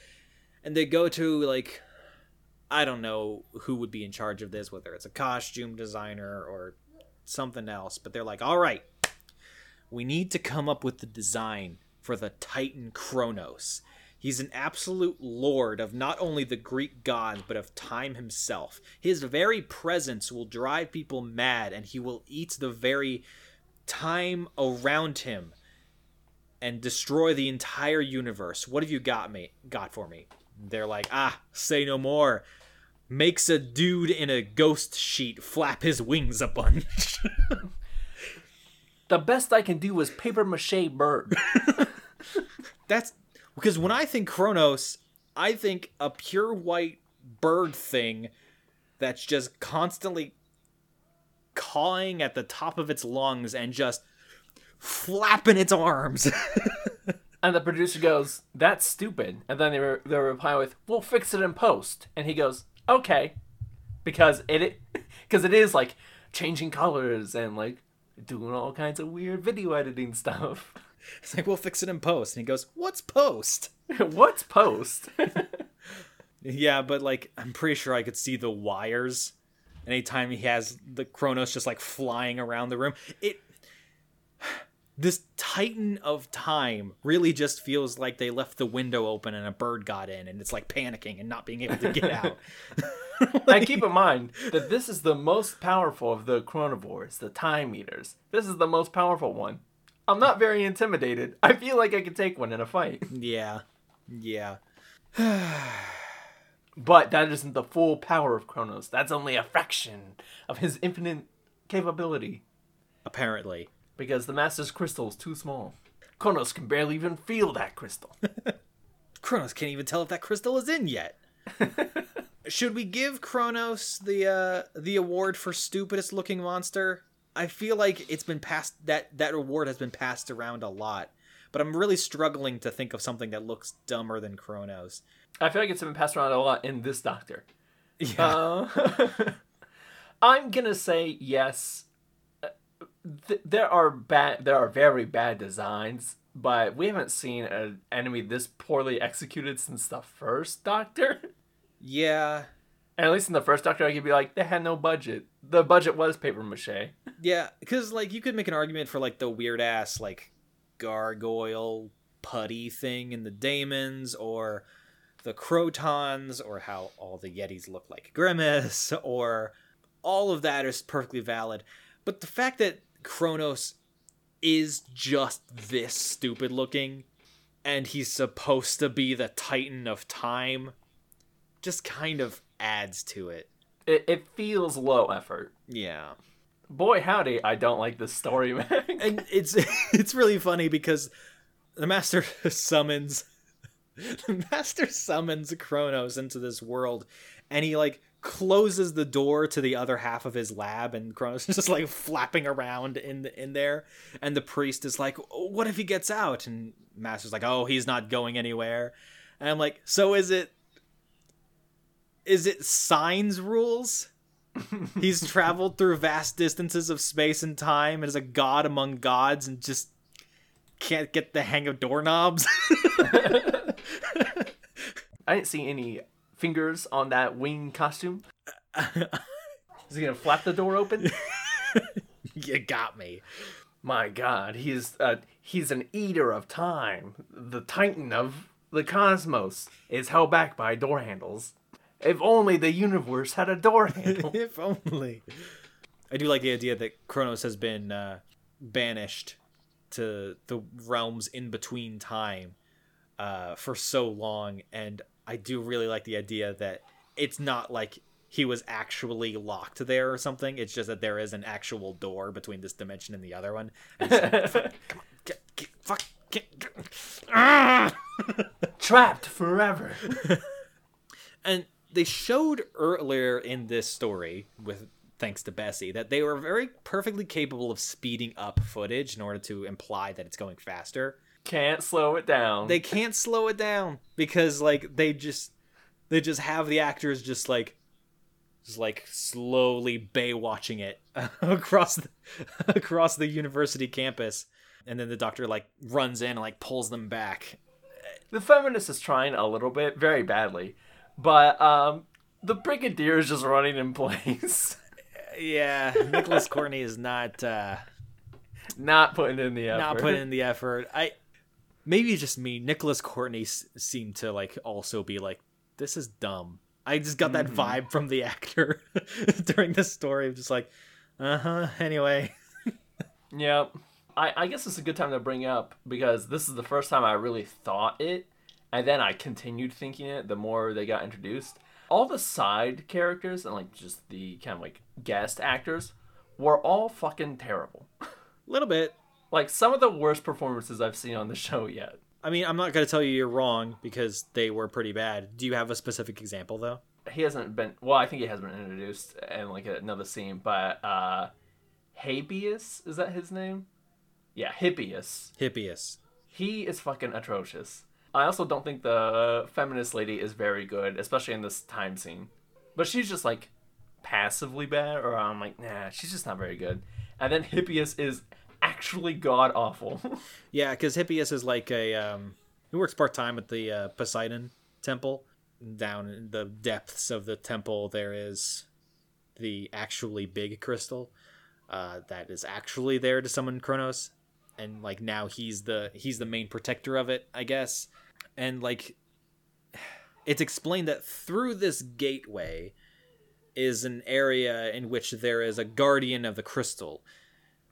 And they go to like I don't know who would be in charge of this, whether it's a costume designer or something else, but they're like, "All right, we need to come up with the design for the Titan Kronos. He's an absolute lord of not only the Greek gods, but of time himself. His very presence will drive people mad, and he will eat the very time around him and destroy the entire universe. What have you got me got for me? They're like, ah, say no more. Makes a dude in a ghost sheet flap his wings a bunch. <laughs> the best I can do is paper mache bird. <laughs> That's because when I think Kronos, I think a pure white bird thing that's just constantly cawing at the top of its lungs and just flapping its arms. <laughs> And the producer goes, "That's stupid." And then they re- they reply with, "We'll fix it in post." And he goes, "Okay," because it because <laughs> it is like changing colors and like doing all kinds of weird video editing stuff. <laughs> it's like we'll fix it in post, and he goes, "What's post?" <laughs> What's post? Yeah, but like I'm pretty sure I could see the wires. Anytime he has the Kronos just like flying around the room, it this Titan of time really just feels like they left the window open and a bird got in and it's like panicking and not being able to get out. <laughs> and keep in mind that this is the most powerful of the chronovores, the time eaters. This is the most powerful one. I'm not very intimidated. I feel like I could take one in a fight. yeah. Yeah. <sighs> But that isn't the full power of Kronos. That's only a fraction of his infinite capability. Apparently. Because the Master's crystal is too small. Kronos can barely even feel that crystal. <laughs> Kronos can't even tell if that crystal is in yet. <laughs> Should we give Kronos the uh, the award for stupidest looking monster? I feel like it's been passed that that award has been passed around a lot, but I'm really struggling to think of something that looks dumber than Kronos. I feel like it's been passed around a lot in this Doctor. Yeah. Uh, <laughs> I'm gonna say yes. Th- there are bad. There are very bad designs, but we haven't seen an enemy this poorly executed since the first Doctor. yeah. At least in the first Doctor, I could be like, they had no budget. The budget was paper mache. Yeah, because like you could make an argument for like the weird ass like gargoyle putty thing in the Daemons, or the Krotons, or how all the Yetis look like Grimace, or all of that is perfectly valid. But the fact that Kronos is just this stupid looking, and he's supposed to be the Titan of time, just kind of adds to it. It, it feels low effort. Yeah. Boy, howdy, I don't like this story, <laughs> man. and it's <laughs> it's really funny because the master <laughs> summons the master summons Kronos into this world and he like closes the door to the other half of his lab and Kronos is just like flapping around in the, in there. And the priest is like what if he gets out? And master's like oh he's not going anywhere. And I'm like so is it is it signs rules? <laughs> He's traveled through vast distances of space and time and is a god among gods and just can't get the hang of doorknobs. <laughs> <laughs> I didn't see any fingers on that wing costume. <laughs> Is he gonna flap the door open? <laughs> you got me. My God, he's uh, he's an eater of time. The titan of the cosmos is held back by door handles. If only the universe had a door <laughs> handle. if only. I do like the idea that Kronos has been uh, banished to the realms in between time uh, for so long, and I do really like the idea that it's not like he was actually locked there or something. It's just that there is an actual door between this dimension and the other one. Like, "Fuck, <laughs> come on, get, get, fuck, get, get." Ah! <laughs> Trapped forever. <laughs> and they showed earlier in this story with thanks to Bessie that they were very perfectly capable of speeding up footage in order to imply that it's going faster. Can't slow it down. They can't slow it down because like they just they just have the actors just like just like slowly bay watching it <laughs> across the, <laughs> across the university campus and then the doctor like runs in and like pulls them back. the feminist is trying a little bit, very badly, but um, the brigadier is just running in <laughs> place, Yeah, Nicholas Courtney is not uh not putting in the effort. not putting in the effort. I maybe it's just me. Nicholas Courtney s- seemed to like also be like, "This is dumb." I just got that vibe from the <laughs> actor <laughs> during this story. of just like, uh huh. Anyway, <laughs> Yep. I, I guess it's a good time to bring up because this is the first time I really thought it, and then I continued thinking it the more they got introduced. All the side characters and like just the kind of like guest actors were all fucking terrible. a little bit. Like some of the worst performances I've seen on the <laughs> show yet. I mean, I'm not gonna tell you you're wrong because they were pretty bad. Do you have a specific example though? He hasn't been well, I think he has been introduced in like another scene, but uh Habeas, is that his name? Yeah, Hippias. Hippias. He is fucking atrocious. I also don't think the feminist lady is very good, especially in this time scene. But she's just like passively bad, or I'm like, nah, she's just not very good. And then Hippias is actually god awful. <laughs> Yeah, because Hippias is like a um, he works part time at the uh, Poseidon Temple. Down in the depths of the temple, there is the actually big crystal uh, that is actually there to summon Kronos, and like now he's the he's the main protector of it, I guess. And like, it's explained that through this gateway is an area in which there is a guardian of the crystal.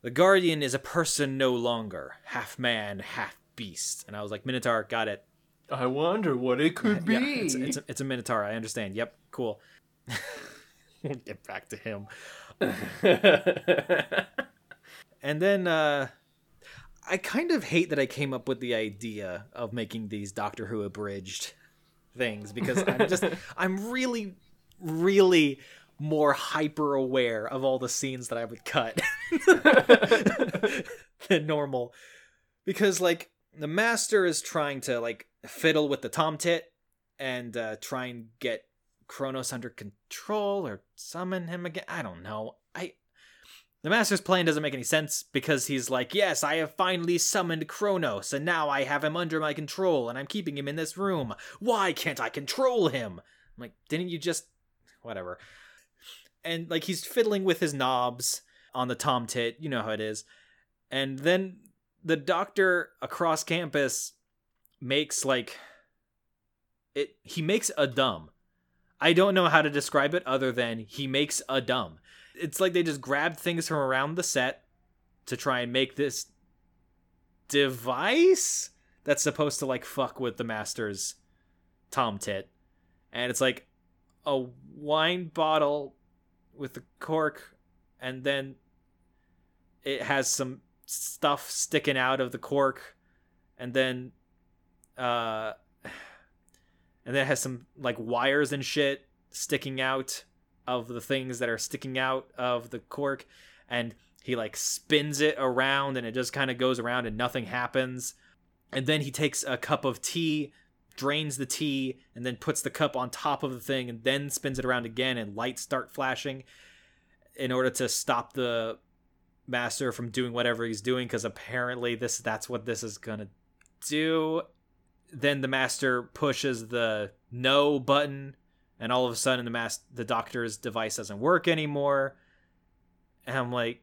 The guardian is a person no longer, half man, half beast. And I was like, Minotaur, got it. I wonder what it could <laughs> be. Yeah, it's, it's, a, it's a Minotaur. I understand. Yep, cool. we'll <laughs> get back to him. <laughs> And then uh, I kind of hate that I came up with the idea of making these Doctor Who abridged things because I'm just I'm really really more hyper aware of all the scenes that I would cut <laughs> than normal because like the master is trying to like fiddle with the tomtit and uh, try and get Kronos under control or summon him again. I don't know. I the master's plan doesn't make any sense because he's like, "Yes, I have finally summoned Kronos and now I have him under my control and I'm keeping him in this room. Why can't I control him?" I'm like, "Didn't you just whatever?" And like he's fiddling with his knobs on the tomtit, you know how it is. And then the doctor across campus makes like it he makes a dumb. I don't know how to describe it other than he makes a dumb. It's like they just grabbed things from around the set to try and make this device that's supposed to like fuck with the master's tom tit. And it's like a wine bottle with the cork and then it has some stuff sticking out of the cork and then uh <sighs> and then it has some like wires and shit sticking out of the things that are sticking out of the cork and he like spins it around and it just kind of goes around and nothing happens. And then he takes a cup of tea drains the tea and then puts the cup on top of the thing and then spins it around again and lights start flashing in order to stop the master from doing whatever he's doing because apparently this that's what this is gonna do. Then the master pushes the no button and all of a sudden the mas- the doctor's device doesn't work anymore. And i'm like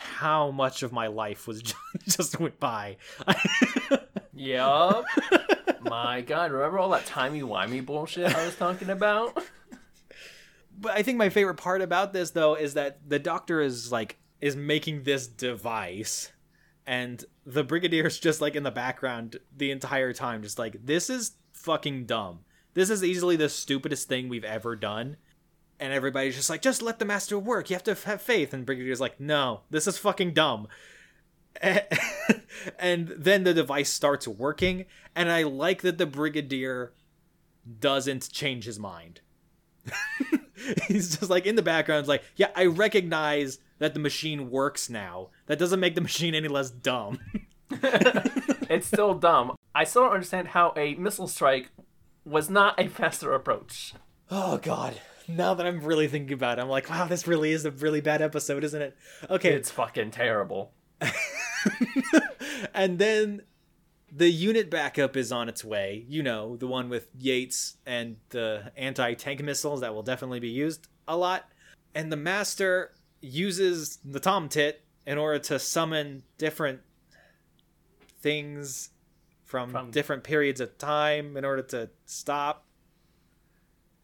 how much of my life was just, <laughs> just went by? Yup. <laughs> My god, remember all that timey-wimey bullshit I was talking about? but i think my favorite part about this though is that the doctor is like is making this device and the brigadier's just like in the background the entire time just like this is fucking dumb. This is easily the stupidest thing we've ever done. And everybody's just like just let the master work. You have to have faith. And brigadier's like no this is fucking dumb <laughs> and then the device starts working and i like that the brigadier doesn't change his mind <laughs> he's just like in the background like yeah i recognize that the machine works now that doesn't make the machine any less dumb <laughs> it's still dumb. I still don't understand how a missile strike was not a faster approach. oh god now that i'm really thinking about it i'm like wow this really is a really bad episode isn't it okay It's fucking terrible. <laughs> and then the unit backup is on its way. You know, the one with Yates and the anti tank missiles that will definitely be used a lot. And the master uses the Tom Tit in order to summon different things from, From- different periods of time in order to stop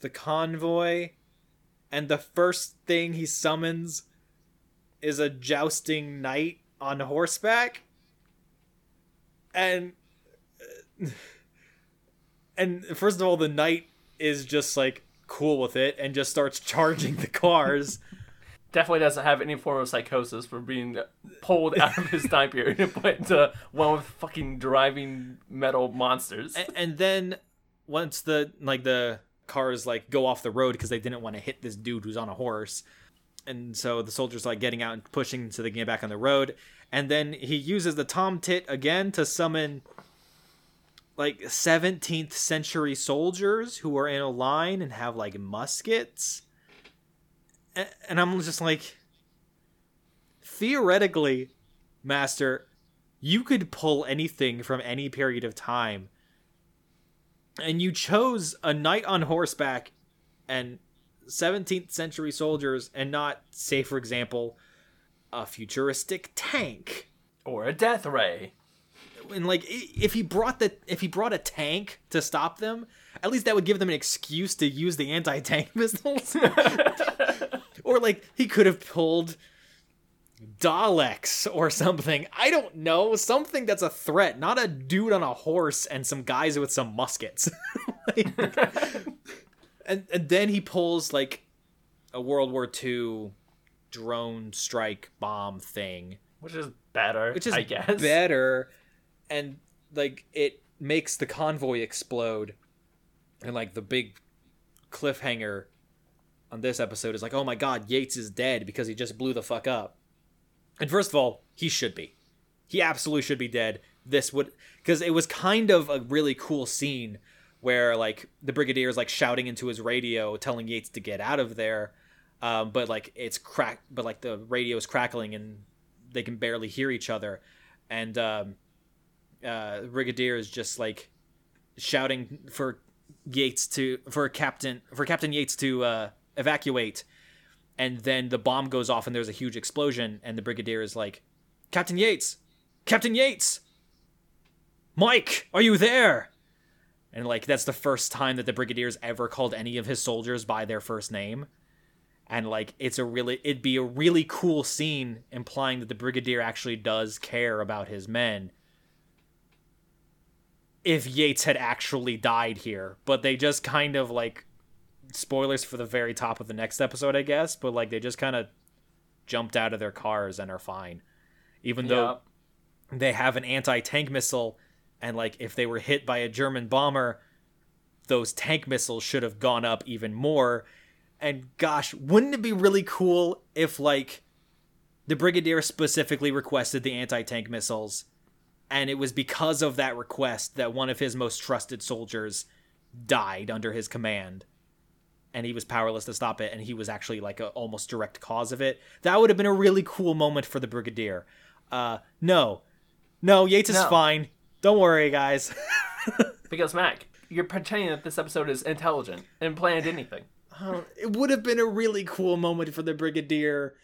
the convoy. And the first thing he summons is a jousting knight on horseback and uh, and first of all the knight is just like cool with it and just starts charging the cars <laughs> Definitely doesn't have any form of psychosis for being pulled out of his time period and put into one with fucking driving metal monsters. A- and then once the like the cars like go off the road because they didn't want to hit this dude who's on a horse and so the soldiers like getting out and pushing so they can get back on the road. And then he uses the Tom Tit again to summon like 17th century soldiers who are in a line and have like muskets. And I'm just like, theoretically, Master, you could pull anything from any period of time. And you chose a knight on horseback and 17th century soldiers and not, say, for example, a futuristic tank. Or a death ray. and like if he brought the if he brought a tank to stop them at least that would give them an excuse to use the anti-tank <laughs> missiles. <laughs> Or like he could have pulled daleks or something. I don't know. Something that's a threat not a dude on a horse and some guys with some muskets. <laughs> Like- and, and then he pulls like a world war ii drone strike bomb thing. Which is better, which is I guess. better and like it makes the convoy explode and like the big cliffhanger on this episode is like oh my god yates is dead because he just blew the fuck up. And first of all he should be. He absolutely should be dead. This would because it was kind of a really cool scene where like the brigadier is like shouting into his radio telling yates to get out of there. Um, but like it's crack but like the radio is crackling and they can barely hear each other. And um, uh, brigadier is just like shouting for yates to for captain for captain yates to uh, evacuate. And then the bomb goes off and there's a huge explosion and the brigadier is like captain yates! Captain yates! Mike are you there and like that's the first time that the brigadier's ever called any of his soldiers by their first name. And like it's a really it'd be a really cool scene implying that the brigadier actually does care about his men if yates had actually died here. But they just kind of like spoilers for the very top of the next episode i guess but like they just kind of jumped out of their cars and are fine. Even though they have an anti-tank missile and like if they were hit by a german bomber those tank missiles should have gone up even more. And gosh wouldn't it be really cool if like the brigadier specifically requested the anti-tank missiles and it was because of that request that one of his most trusted soldiers died under his command and he was powerless to stop it and he was actually like a almost direct cause of it? That would have been a really cool moment for the brigadier. Uh no. No yates is No. fine don't worry guys <laughs> Because Mac, you're pretending that this episode is intelligent and planned anything. Uh, it would have been a really cool moment for the brigadier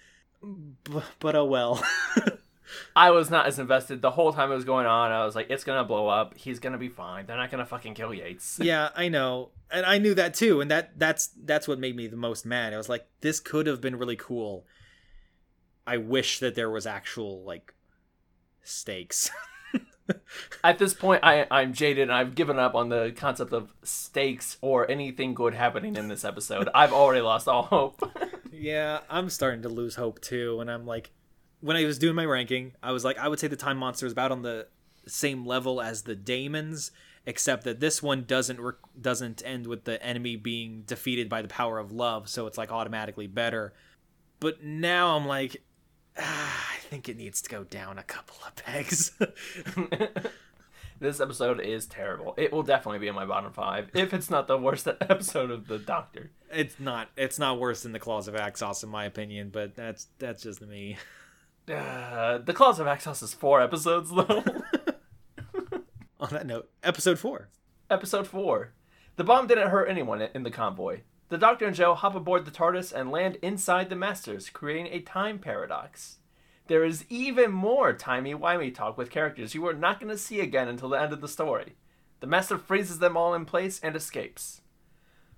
b- but oh well <laughs> I was not as invested the whole time it was going on. I was like, it's gonna blow up. He's gonna be fine. They're not gonna fucking kill Yates. <laughs> yeah i know and i knew that too and that that's that's what made me the most mad i was like this could have been really cool i wish that there was actual like stakes <laughs> At this point, I I'm jaded and I've given up on the concept of stakes or anything good happening in this episode. <laughs> I've already lost all hope. <laughs> yeah i'm starting to lose hope too and i'm like when i was doing my ranking i was like i would say the time monster is about on the same level as the daemons except that this one doesn't re- doesn't end with the enemy being defeated by the power of love so it's like automatically better but now i'm like <sighs> ah, think it needs to go down a couple of pegs <laughs> this episode is terrible. It will definitely be in my bottom five if it's not the worst <laughs> episode of the Doctor. it's not it's not worse than the claws of axos in my opinion but that's that's just me Uh, the Claws of Axos is four episodes though. <laughs> on that note episode four Episode 4. The bomb didn't hurt anyone in the convoy. The Doctor and Jo hop aboard the TARDIS and land inside the Masters, creating a time paradox. There is even more timey-wimey talk with characters you are not going to see again until the end of the story. The Master freezes them all in place and escapes.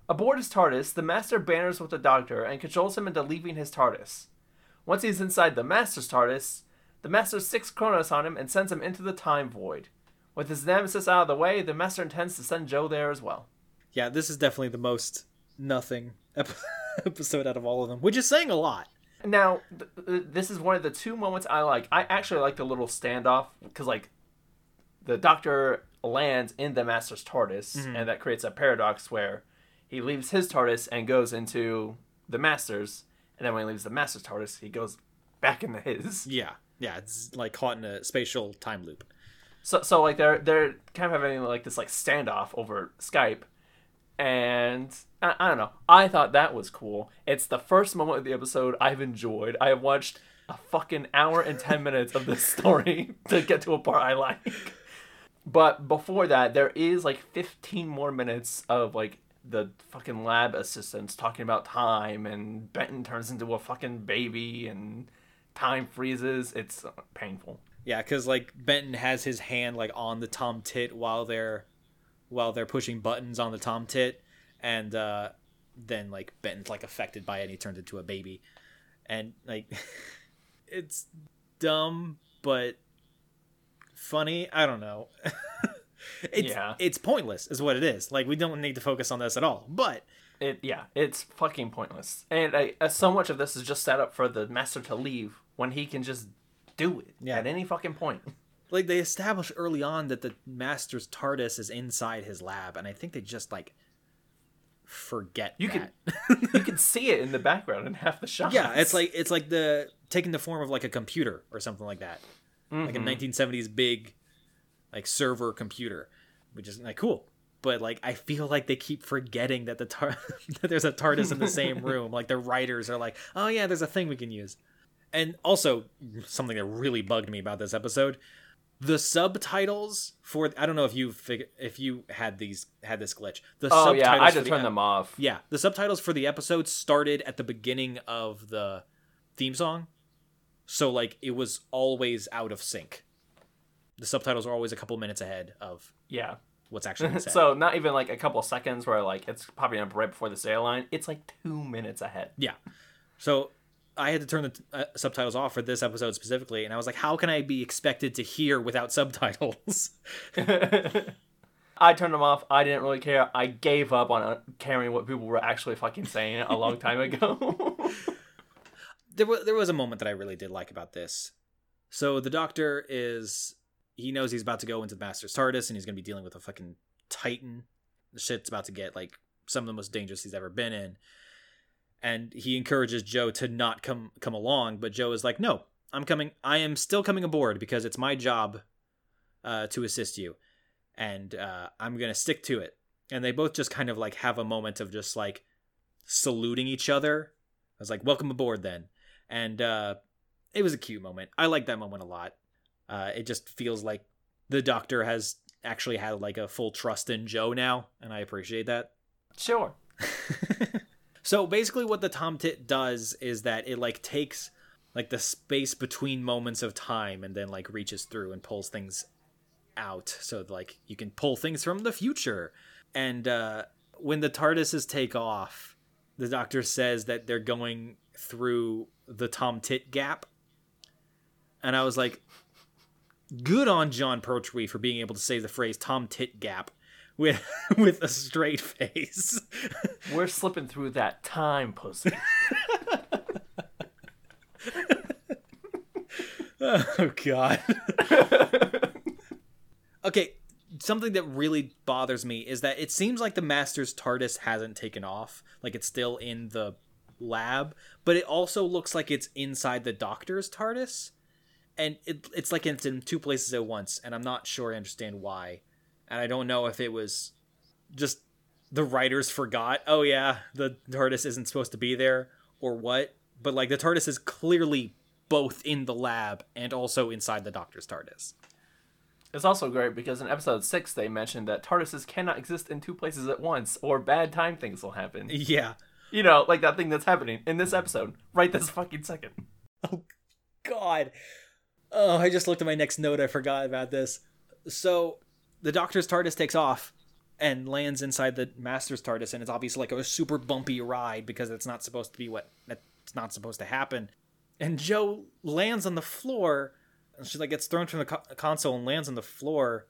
Aboard his TARDIS, the Master banners with the Doctor and controls him into leaving his TARDIS. Once he's inside the Master's TARDIS, the Master sics Kronos on him and sends him into the Time Void. With his nemesis out of the way, the Master intends to send Jo there as well. yeah this is definitely the most nothing <laughs> episode out of all of them which is saying a lot Now, th- th- this is one of the two moments I like. I actually like the little standoff because, like, the Doctor lands in the Master's TARDIS, mm-hmm. and that creates a paradox where he leaves his TARDIS and goes into the Master's, and then when he leaves the Master's TARDIS, he goes back into his. Yeah, yeah, it's like caught in a spatial time loop. So, so like they're they're kind of having like this like standoff over Skype, and I, I don't know. I thought that was cool. It's the first moment of the episode I've enjoyed. I have watched a fucking hour and ten minutes of this <laughs> story <laughs> to get to a part I like. But before that, there is like 15 more minutes of like the fucking lab assistants talking about time, and Benton turns into a fucking baby, and time freezes. It's painful. Yeah, because like Benton has his hand like on the Tom Tit while they're while they're pushing buttons on the Tom Tit, and uh, then like Benton's like affected by it, and he turns into a baby, and like <laughs> it's dumb but funny. I don't know. <laughs> it's Yeah. it's pointless, is what it is. Like we don't need to focus on this at all. But It yeah, it's fucking pointless. And I, uh, so much of this is just set up for the master to leave when he can just do it Yeah. at any fucking point. <laughs> like they establish early on that the master's TARDIS is inside his lab, and I think they just like forget You that. can <laughs> you can see it in the background in half the shots. yeah, it's like it's like the taking the form of like a computer or something like that, like a mm-hmm. 1970s big like server computer, which is like cool. But like I feel like they keep forgetting that the tar- <laughs> that there's a TARDIS in the same <laughs> room. Like the writers are like, oh yeah, there's a thing we can use. And also something that really bugged me about this episode, the subtitles for I don't know if you fig- if you had these had this glitch. The oh yeah, I subtitles had the turn ep- them off. yeah, the subtitles for the episode started at the beginning of the theme song. So like it was always out of sync. The subtitles are always a couple minutes ahead of Yeah. what's actually <laughs> said. So not even like a couple seconds where like it's popping up right before the sail line. It's like two minutes ahead. yeah. So I had to turn the uh, subtitles off for this episode specifically and I was like how can I be expected to hear without <laughs> subtitles? <laughs> I turned them off. I didn't really care. I gave up on uh, caring what people were actually fucking saying a long time ago. <laughs> there was there was a moment that I really did like about this. So the doctor is he knows he's about to go into the Master's TARDIS and he's gonna be dealing with a fucking Titan. The shit's about to get like some of the most dangerous he's ever been in. And he encourages Jo to not come come along, but Jo is like, "No, I'm coming. I am still coming aboard because it's my job uh, to assist you, and uh, I'm gonna stick to it." And they both just kind of like have a moment of just like saluting each other. I was like, "Welcome aboard," then and uh, it was a cute moment. I like that moment a lot. Uh, it just feels like the Doctor has actually had like a full trust in Jo now, and I appreciate that. sure. <laughs> so basically, what the Tom Tit does is that it like takes like the space between moments of time and then like reaches through and pulls things out, so like you can pull things from the future. And uh, when the TARDISes take off, the Doctor says that they're going through the Tom Tit gap, and I was like, good on Jon Pertwee for being able to say the phrase Tom Tit gap with <laughs> with a straight face. We're slipping through that time, pussy. <laughs> oh god. <laughs> okay, something that really bothers me is that it seems like the Master's TARDIS hasn't taken off. Like it's still in the lab, but it also looks like it's inside the Doctor's TARDIS. And it, it's like it's in two places at once, and I'm not sure I understand why. And I don't know if it was just the writers forgot, oh yeah, the TARDIS isn't supposed to be there, or what. But like the TARDIS is clearly both in the lab and also inside the Doctor's TARDIS. It's also great because in episode six they mentioned that TARDISes cannot exist in two places at once, or bad time things will happen. Yeah. You know, like that thing that's happening in this episode, right this fucking second. <laughs> Oh God. Oh, I just looked at my next note. I forgot about this. So the Doctor's TARDIS takes off and lands inside the Master's TARDIS, and it's obviously like a super bumpy ride because it's not supposed to be what it's not supposed to happen. And Jo lands on the floor. And she like gets thrown from the co- console and lands on the floor.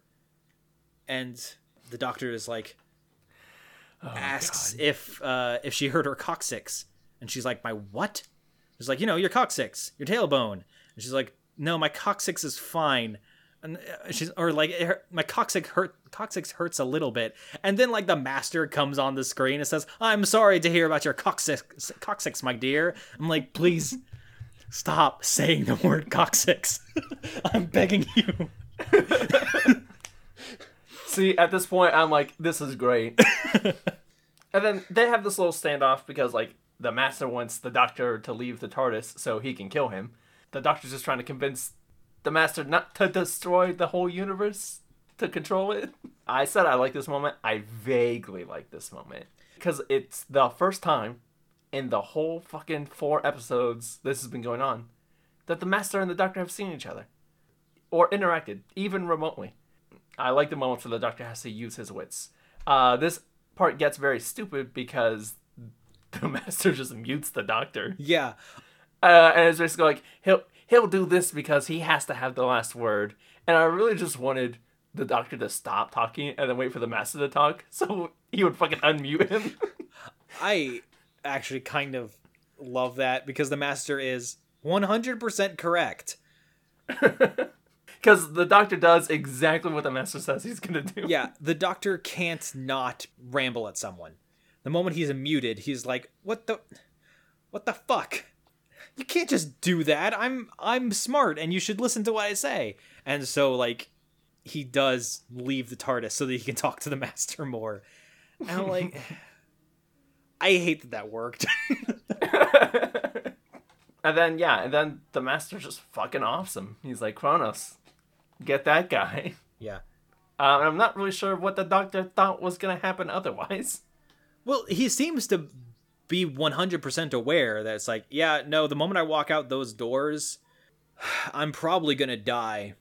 And the Doctor is like asks if uh, if she hurt her coccyx, and she's like, "My what?" She's like, "You know, your coccyx, your tailbone." And she's like, "No, my coccyx is fine. And uh, she's or like hurt, my coccyx hurt coccyx hurts a little bit, and then like the master comes on the screen and says, "I'm sorry to hear about your coccyx, coccyx, my dear." I'm like, please stop saying the word coccyx. <laughs> I'm begging you. <laughs> See, at this point, I'm like, this is great. <laughs> and then they have this little standoff because, like, the master wants the doctor to leave the TARDIS so he can kill him. The doctor's just trying to convince the master not to destroy the whole universe, to control it. I said I like this moment. I vaguely like this moment. Because it's the first time in the whole fucking four episodes this has been going on that the master and the doctor have seen each other or interacted, even remotely. I like the moments where the doctor has to use his wits. Uh, this part gets very stupid because <laughs> the master just mutes the doctor, Yeah, uh, and it's basically like he'll he'll do this because he has to have the last word. And I really just wanted the doctor to stop talking and then wait for the master to talk, <laughs> so he would fucking unmute him. <laughs> I actually kind of love that because the master is 100% correct. <laughs> Because the doctor does exactly what the master says he's gonna do. Yeah, the doctor can't not ramble at someone. The moment he's muted, he's like, "What the What the fuck? You can't just do that. I'm I'm smart and you should listen to what I say." And so like he does leave the TARDIS so that he can <laughs> talk to the master more. And I'm like <laughs> I hate that that worked. <laughs> And then yeah, and then the master's just fucking awesome. He's like Kronos, get that guy. yeah. Uh, I'm not really sure what the doctor thought was gonna happen otherwise. Well, he seems to be 100% aware that it's like, yeah, no, the moment I walk out those doors, <sighs> I'm probably going to die.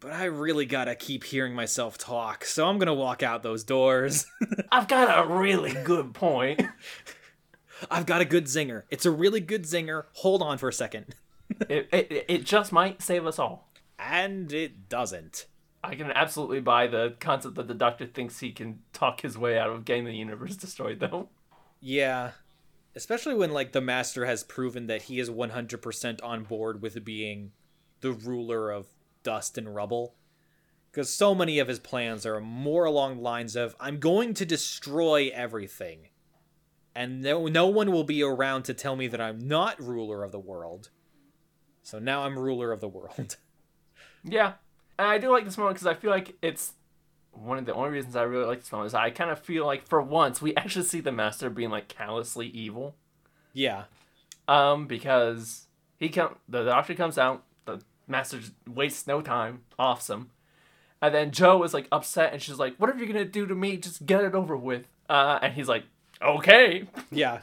But I really got to keep hearing myself talk, so I'm going to walk out those doors. <laughs> I've got a really good point. I've got a good zinger. It's a really good zinger. Hold on for a second. <laughs> it, it it just might save us all. And it doesn't. I can absolutely buy the concept that the doctor thinks he can talk his way out of getting the universe destroyed, though. Yeah. Especially when like the master has proven that he is 100% on board with being the ruler of dust and rubble. Because so many of his plans are more along the lines of I'm going to destroy everything. And no, no one will be around to tell me that I'm not ruler of the world. So now I'm ruler of the world. <laughs> Yeah, and I do like this moment because I feel like it's one of the only reasons I really like this moment is I kind of feel like for once we <laughs> actually see the master being like callously evil. yeah. Um, because he come the doctor comes out, the master just wastes no time, awesome. And then Jo is like upset and she's like, Whatever you're gonna do to me, just get it over with. Uh and he's like, Okay. Yeah.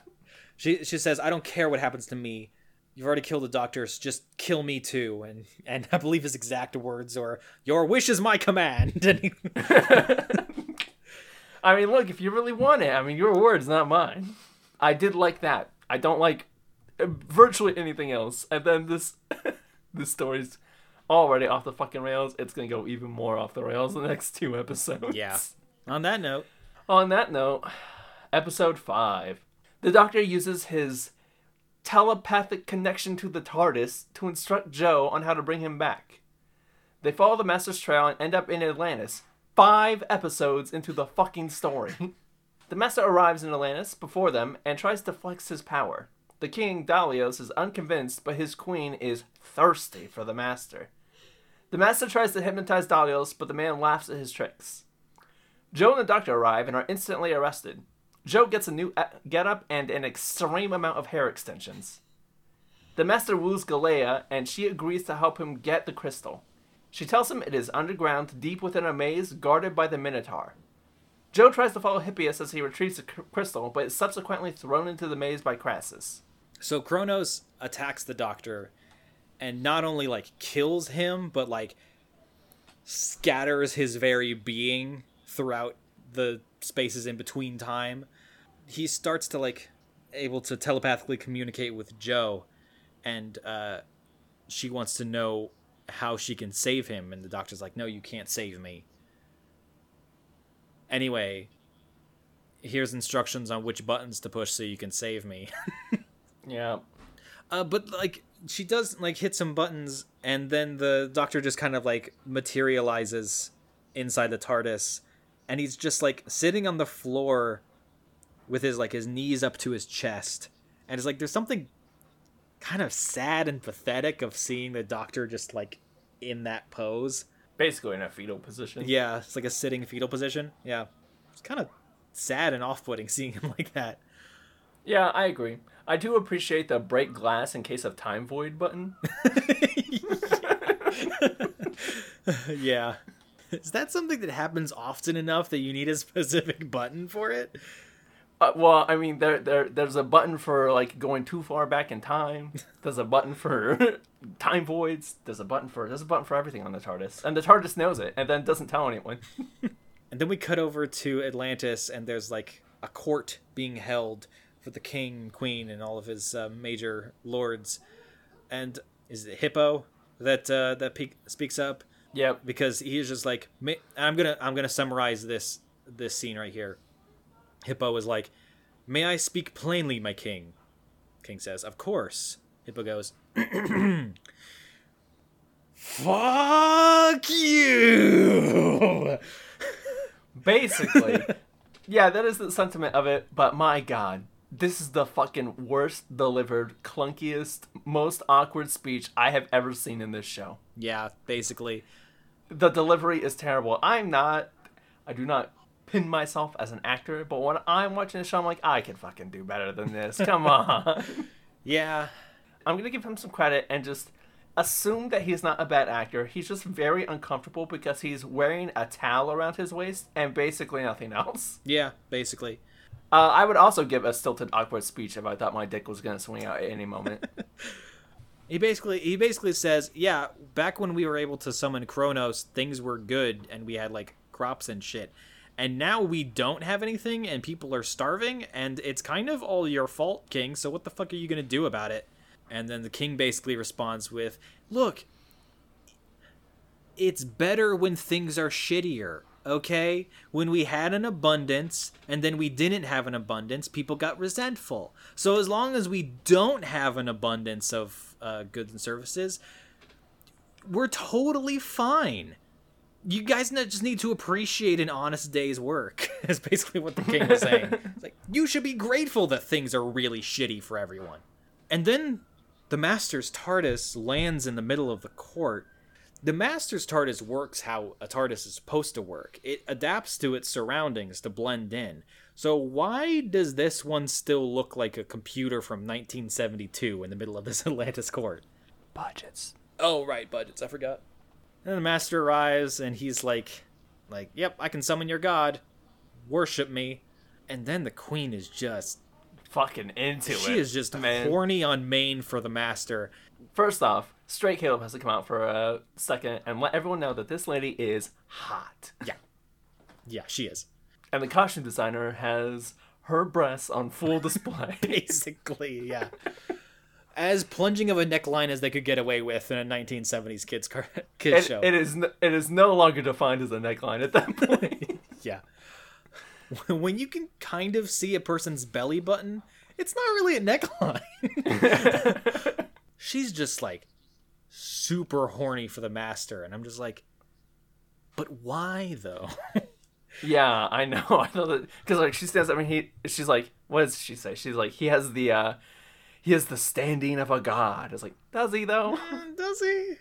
She she says, I don't care what happens to me. You've already killed the doctors, just kill me too. And and I believe his exact words are Your wish is my command. <laughs> <laughs> I mean, look, if you really want it, I mean, your words, not mine. I did like that. I don't like uh, virtually anything else. And then this, <laughs> this story's already off the fucking rails. It's gonna go even more off the rails in the next two episodes. yeah. On that note, On that note, episode five, the Doctor uses his telepathic connection to the TARDIS to instruct Jo on how to bring him back. They follow the Master's trail and end up in Atlantis, five episodes into the fucking story. <laughs> the Master arrives in Atlantis before them and tries to flex his power. The king, Dalios, is unconvinced, but his queen is thirsty for the Master. The Master tries to hypnotize Dalios, but the man laughs at his tricks. Jo and the doctor arrive and are instantly arrested. Jo gets a new uh, getup and an extreme amount of hair extensions. The master woos Galleia and she agrees to help him get the crystal. She tells him it is underground, deep within a maze guarded by the Minotaur. Jo tries to follow Hippias as he retrieves the crystal, but is subsequently thrown into the maze by Krasis. so Kronos attacks the doctor and not only like kills him, but like scatters his very being throughout the spaces in between time. He starts to like able to telepathically communicate with Jo and uh she wants to know how she can save him and the doctor's like no you can't save me anyway here's instructions on which buttons to push so you can save me <laughs> Yeah. Uh, but like she does like hit some buttons, and then the doctor just kind of like materializes inside the TARDIS, and he's just like sitting on the floor with his like his knees up to his chest, and it's like there's something kind of sad and pathetic of seeing the doctor just like in that pose. Basically in a fetal position. Yeah, it's like a sitting fetal position. Yeah, it's kind of sad and off-putting <laughs> seeing him like that. Yeah, I agree. I do appreciate the break glass in case of time void button. <laughs> <laughs> yeah. Is that something that happens often enough that you need a specific button for it? Uh, well, I mean, there, there, there's a button for like going too far back in time. <laughs> There's a button for <laughs> time voids. There's a button for there's a button for everything on the TARDIS, and the TARDIS knows it, and then doesn't tell anyone. <laughs> and then we cut over to Atlantis, and there's like a court being held for the king, queen, and all of his uh, major lords. And is it Hippo that uh, that pe- speaks up? Yep. Because he's just like, I'm gonna I'm gonna summarize this this scene right here. Hippo is like, May I speak plainly, my king? King says, Of course. Hippo goes, <clears throat> Fuck you! <laughs> Basically. yeah, that is the sentiment of it, but my god. This is the fucking worst delivered, clunkiest, most awkward speech I have ever seen in this show. Yeah, basically. The delivery is terrible. I'm not I do not pin myself as an actor, but when I'm watching the show, I'm like, I can fucking do better than this. Come on. <laughs> yeah. I'm gonna give him some credit and just assume that he's not a bad actor. He's just very uncomfortable because he's wearing a towel around his waist and basically nothing else. Yeah, basically. Uh, I would also give a stilted, awkward speech if I thought my dick was gonna swing out at any moment. <laughs> he basically he basically says, "Yeah, back when we were able to summon Kronos, things were good and we had like crops and shit." And now we don't have anything and people are starving and it's kind of all your fault king so what the fuck are you going to do about it? And then the king basically responds with look it's better when things are shittier okay? When we had an abundance and then we didn't have an abundance people got resentful. So as long as we don't have an abundance of uh, goods and services we're totally fine you guys just need to appreciate an honest day's work. <laughs> is basically what the king was saying. <laughs> It's like you should be grateful that things are really shitty for everyone. And then the master's TARDIS lands in the middle of the court. The master's TARDIS works how a TARDIS is supposed to work. It adapts to its surroundings to blend in. So why does this one still look like a computer from 1972 in the middle of this <laughs> Atlantis court? Budgets. Oh right, budgets. I forgot. And the master arrives and he's like like, "Yep, I can summon your god. Worship me." And then the queen is just fucking into she it. She is just man. horny on main for the master. First off, Straight Caleb has to come out for a second and let everyone know that this lady is hot. Yeah. Yeah, she is. And the costume designer has her breasts on full <laughs> display. Basically, yeah as plunging of a neckline as they could get away with in a 1970s kids car- <laughs> kids it, show. It is it is no longer defined as a neckline at that <laughs> point. yeah. <laughs> When you can kind of see a person's belly button, it's not really a neckline. She's just like super horny for the master and I'm just like but why though? yeah, I know. I know that cuz like she stands I mean he she's like what does she say? She's like he has the uh he has the standing of a god. It's like, does he though? Mm, does he?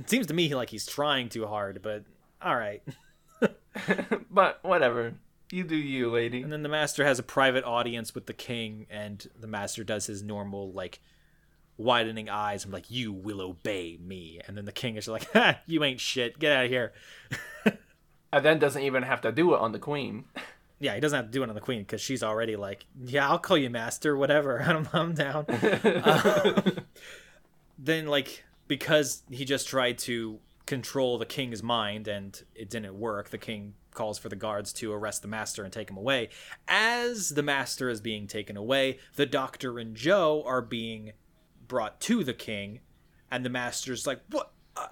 It seems to me like he's trying too hard, but all right. <laughs> <laughs> but whatever. You do you, lady. And then the master has a private audience with the king, and the master does his normal like widening eyes. I'm like, you will obey me. And then the king is like, ha, you ain't shit. Get out of here. <laughs> and then doesn't even have to do it on the queen. Yeah, he doesn't have to do it on the queen because she's already like, yeah, I'll call you master, whatever. <laughs> I'm, I'm down. <laughs> um, then, like, because he just tried to control the king's mind and it didn't work, the king calls for the guards to arrest the master and take him away. As the master is being taken away, the doctor and Jo are being brought to the king, and the master's like, what? Uh,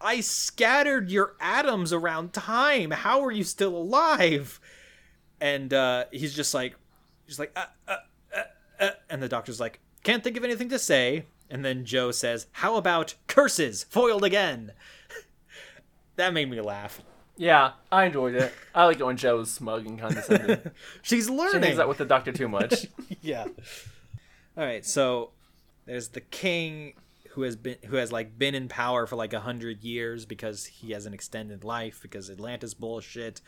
I scattered your atoms around time. How are you still alive? And uh, he's just like, he's like, uh, uh, uh, uh, and the doctor's like, can't think of anything to say. And then Jo says, How about curses foiled again? <laughs> that made me laugh. Yeah, I enjoyed it. I like it when Jo Jo's smug and condescending. <laughs> She's learning. she hangs out with the doctor too much. <laughs> yeah. All right, so there's the king who has been who has like been in power for like a hundred years because he has an extended life because Atlantis bullshit.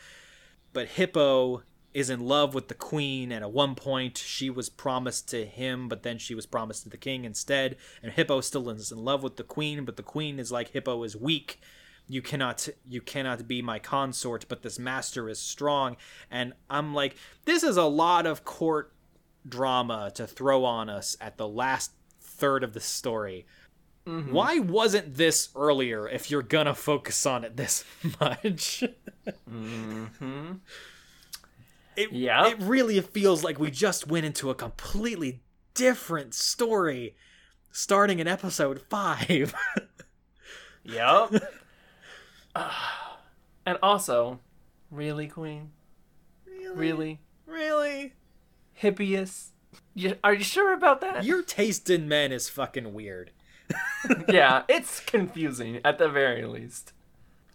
But Hippo is in love with the queen, and at one point she was promised to him, but then she was promised to the king instead. And Hippo still is in love with the queen, but the queen is like Hippo is weak. You cannot you cannot be my consort, but this master is strong. And I'm like, this is a lot of court drama to throw on us at the last third of the story. Why wasn't this earlier if you're gonna focus on it this <laughs> much? mm-hmm. It, Yeah. it really feels like we just went into a completely different story starting in episode 5. <laughs> Yep. <sighs> and also, really, Queen? Really? Really? Hippias? You, are you sure about that? Your taste in men is fucking weird. <laughs> yeah, it's confusing at the very least.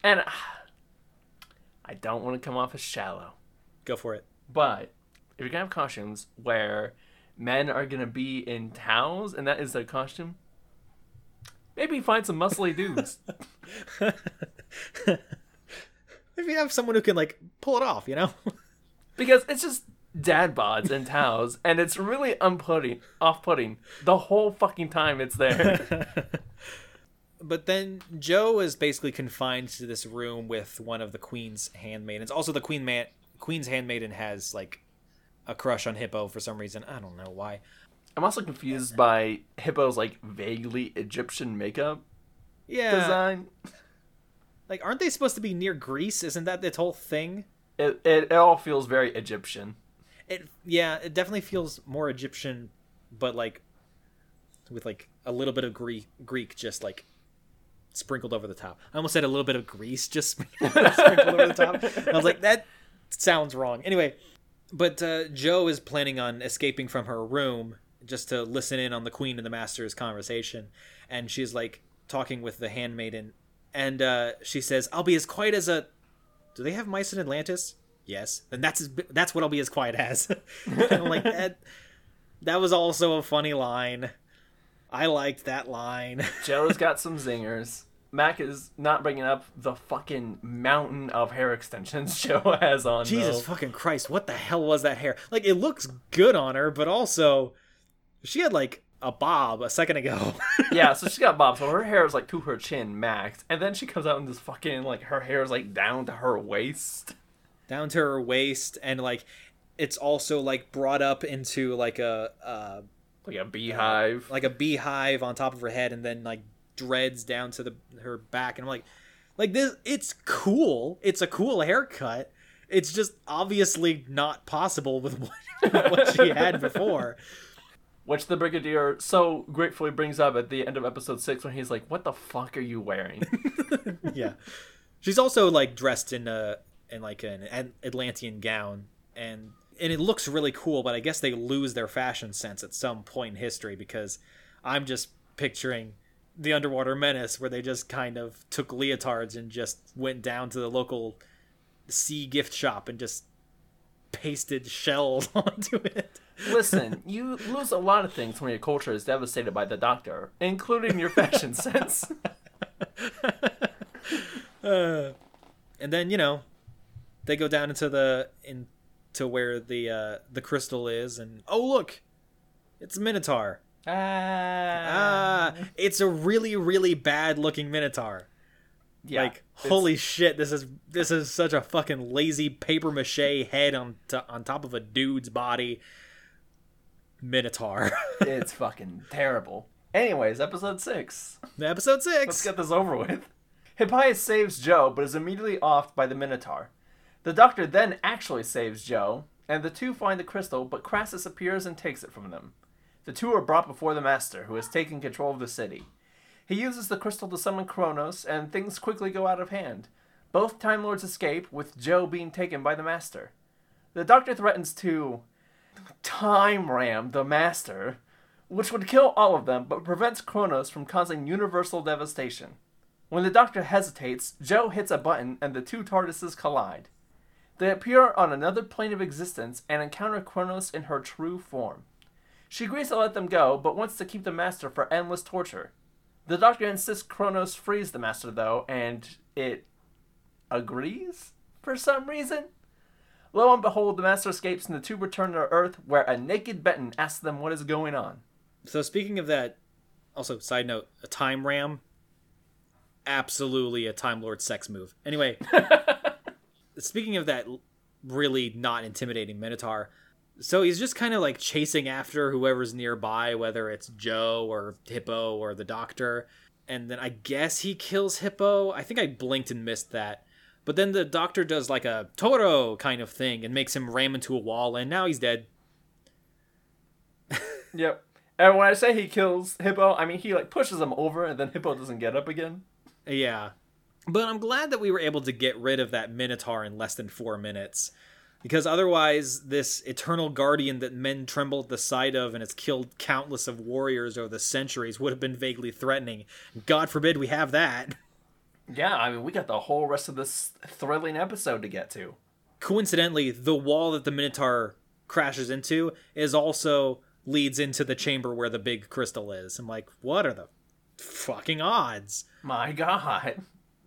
And <sighs> I don't want to come off as shallow, Go for it. But if you're gonna have costumes where men are gonna be in towels and that is their costume, maybe find some muscly dudes. <laughs> If you have someone who can like pull it off, you know? <laughs> because it's just dad bods and towels, and it's really unputting, off-putting the whole fucking time it's there. <laughs> but then Jo is basically confined to this room with one of the queen's handmaidens. Also, the queen man, queen's handmaiden has like a crush on Hippo for some reason. I don't know why. I'm also confused by Hippo's like vaguely Egyptian makeup Yeah, design. like aren't they supposed to be near Greece? Isn't that its whole thing? It, it, it all feels very Egyptian. It yeah, it definitely feels more Egyptian, but like with like a little bit of Greek Greek just like sprinkled over the top. I almost said a little bit of grease just <laughs> sprinkled over the top. I was like, that sounds wrong. Anyway, but uh, Jo is planning on escaping from her room just to listen in on the queen and the master's conversation, and she's like talking with the handmaiden, and uh, she says, "I'll be as quiet as a." Do they have mice in Atlantis? Yes. Then that's that's what I'll be as quiet as. <laughs> And like that. That was also a funny line. I liked that line. <laughs> Jo's got some zingers. Mac is not bringing up the fucking mountain of hair extensions <laughs> Jo has on. Jesus though. fucking Christ, what the hell was that hair? Like it looks good on her, but also she had like a bob a second ago. <laughs> yeah, so she's got bob, so her hair is like to her chin max, and then she comes out in this fucking like her hair is like down to her waist. Down to her waist and like it's also like brought up into like a uh Like a beehive. like a beehive on top of her head and then like dreads down to the her back and I'm like like this it's cool. It's a cool haircut. It's just obviously not possible with <laughs> what, what she had before. Which the Brigadier so gratefully brings up at the end of episode six when he's like, What the fuck are you wearing? <laughs> yeah. She's also like dressed in a in like an Atlantean gown and and it looks really cool, but I guess they lose their fashion sense at some point in history because I'm just picturing the underwater menace where they just kind of took leotards and just went down to the local sea gift shop and just pasted shells <laughs> onto it. Listen, you lose a lot of things when your culture is devastated by the doctor, including your fashion <laughs> sense. Uh, and then you know they go down into the into where the uh the crystal is and oh look it's a minotaur ah it's a really really bad looking minotaur yeah, like holy shit this is this is such a fucking lazy paper mache head on to, on top of a dude's body minotaur <laughs> it's fucking terrible. Anyways, episode six. episode 6 Let's get this over with. Hippias saves Jo, but is immediately offed by the Minotaur. The doctor then actually saves Jo, and the two find the crystal, but Krasis appears and takes it from them. The two are brought before the Master, who has taken control of the city. He uses the crystal to summon Kronos, and things quickly go out of hand. Both Time Lords escape, with Jo being taken by the Master. The Doctor threatens to time ram the Master, which would kill all of them but prevents Kronos from causing universal devastation. When the Doctor hesitates, Jo hits a button and the two TARDISes collide. They appear on another plane of existence and encounter Kronos in her true form. She agrees to let them go, but wants to keep the Master for endless torture. The Doctor insists Kronos frees the Master, though, and it agrees for some reason. Lo and behold, the Master escapes and the two return to Earth, where a naked Benton asks them what is going on. So speaking of that, also side note, a time ram, absolutely a Time Lord sex move. Anyway, <laughs> speaking of that really not intimidating Minotaur, so he's just kind of like chasing after whoever's nearby, whether it's Jo or Hippo or the Doctor. And then I guess he kills Hippo. I think I blinked and missed that. But then the Doctor does like a Toro kind of thing and makes him ram into a wall, and now he's dead. <laughs> Yep. And when I say he kills Hippo, I mean he like pushes him over and then Hippo doesn't get up again. Yeah. But I'm glad that we were able to get rid of that Minotaur in less than four minutes. Because otherwise, this eternal guardian that men tremble at the sight of and has killed countless of warriors over the centuries would have been vaguely threatening. God forbid we have that. Yeah, I mean we got the whole rest of this thrilling episode to get to. Coincidentally, the wall that the Minotaur crashes into is also leads into the chamber where the big crystal is. I'm like, what are the fucking odds? My God.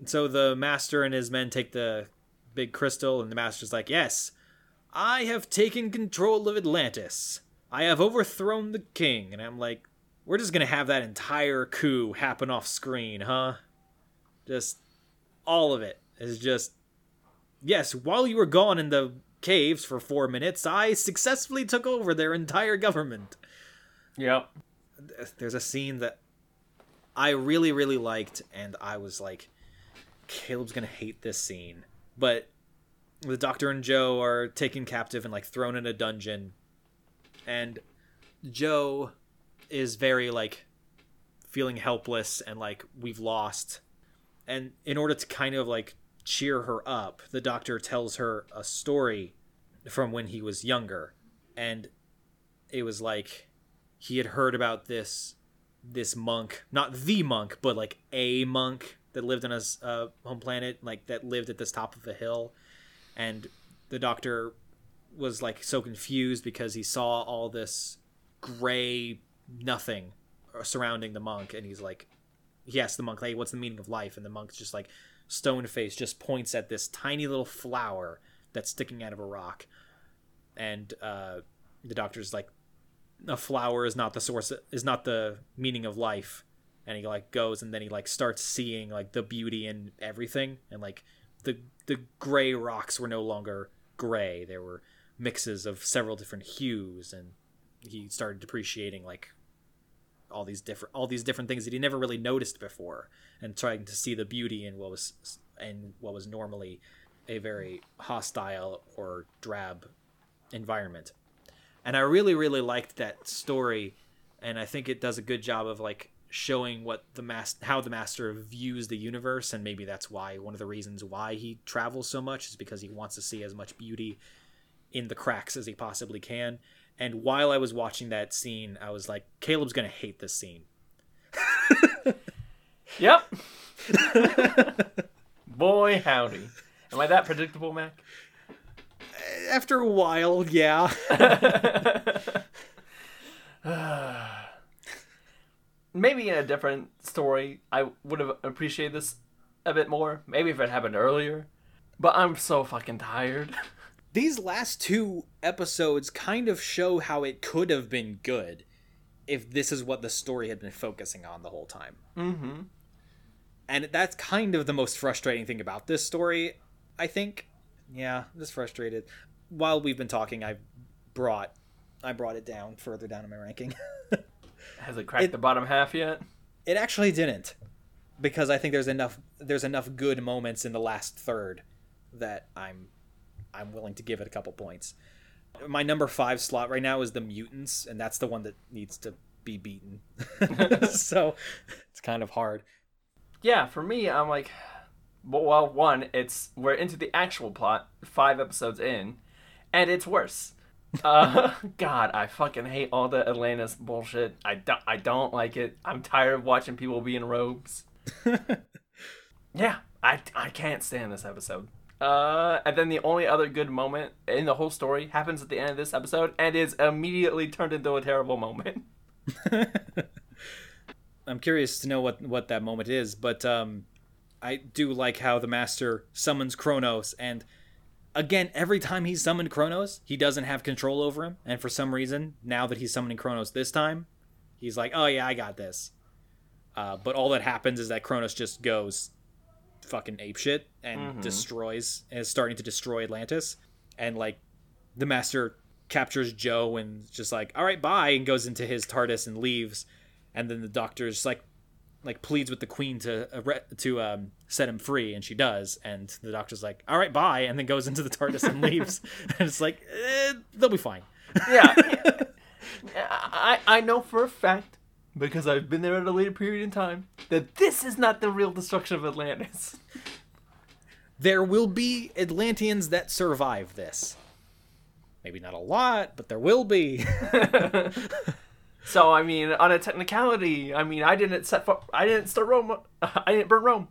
So the master and his men take the big crystal, and the master's like, Yes, I have taken control of Atlantis. I have overthrown the king. And I'm like, We're just going to have that entire coup happen off screen, huh? Just all of it is just. Yes, while you were gone in the caves for four minutes, I successfully took over their entire government Yep. there's a scene that I really really liked and I was like Caleb's going to hate this scene. But the doctor and Jo are taken captive and like thrown in a dungeon. And Jo is very like feeling helpless and like we've lost. And in order to kind of like cheer her up, the doctor tells her a story from when he was younger. And it was like he had heard about this this monk, not the monk, but like a monk that lived on his uh, home planet, like that lived at this top of a hill, and the doctor was like so confused because he saw all this gray nothing surrounding the monk, and he's like, he asked the monk, "Hey, what's the meaning of life?" And the monk's just like, stone face, just points at this tiny little flower that's sticking out of a rock, and uh, the doctor's like, a flower is not the source is not the meaning of life. And he like goes and then he like starts seeing like the beauty in everything. And like the the gray rocks were no longer gray. There were mixes of several different hues and he started appreciating like all these different all these different things that he never really noticed before and trying to see the beauty in what was in what was normally a very hostile or drab environment. And I really really liked that story, and I think it does a good job of like showing what the mas- how the master views the universe, and maybe that's why one of the reasons why he travels so much is because he wants to see as much beauty in the cracks as he possibly can. And while I was watching that scene, I was like, Caleb's gonna hate this scene. <laughs> Yep. <laughs> Boy, howdy. Am I that predictable, Mac? After a while, yeah. <laughs> <sighs> <sighs> <sighs> Maybe in a different story, I would have appreciated this a bit more. Maybe if it happened earlier. But I'm so fucking tired. <laughs> these last two episodes kind of show how it could have been good if this is what the story had been focusing on the whole time. Mm-hmm. And that's kind of the most frustrating thing about this story, I think. Yeah, I'm just frustrated. While we've been talking, I brought I brought it down further down in my ranking. <laughs> Has it cracked It- the bottom half yet? it actually didn't because I think there's enough there's enough good moments in the last third that I'm I'm willing to give it a couple points. My number 5 slot right now is the mutants and that's the one that needs to be beaten. <laughs> <laughs> so it's kind of hard. Yeah, for me, I'm like, well, well, one, it's we're into the actual plot, five episodes in, and it's worse. Uh, <laughs> God, I fucking hate all the Atlantis bullshit. I, do- I don't like it. I'm tired of watching people be in robes. <laughs> yeah, I, I can't stand this episode. Uh, and then the only other good moment in the whole story happens at the end of this episode and is immediately turned into a terrible moment. <laughs> I'm curious to know what what that moment is, but um, I do like how the master summons Kronos, and again, every time he's summoned Kronos, he doesn't have control over him, and for some reason, now that he's summoning Kronos this time, he's like, "Oh yeah, I got this." Uh, but all that happens is that Kronos just goes fucking apeshit and destroys, and is starting to destroy Atlantis, and like the master captures Jo and just like, "All right, bye," and goes into his TARDIS and leaves. And then the doctor just like like pleads with the queen to arre- to um, set him free, and she does. And the doctor's like, "All right, bye," and then goes into the TARDIS and leaves. <laughs> <laughs> and it's like eh, they'll be fine. Yeah. <laughs> I, I know for a fact, because I've been there at a later period in time, that this is not the real destruction of Atlantis. There will be Atlanteans that survive this. Maybe not a lot, but there will be. So I mean, on a technicality, I mean, I didn't set for, I didn't start Rome. <laughs> I didn't burn Rome.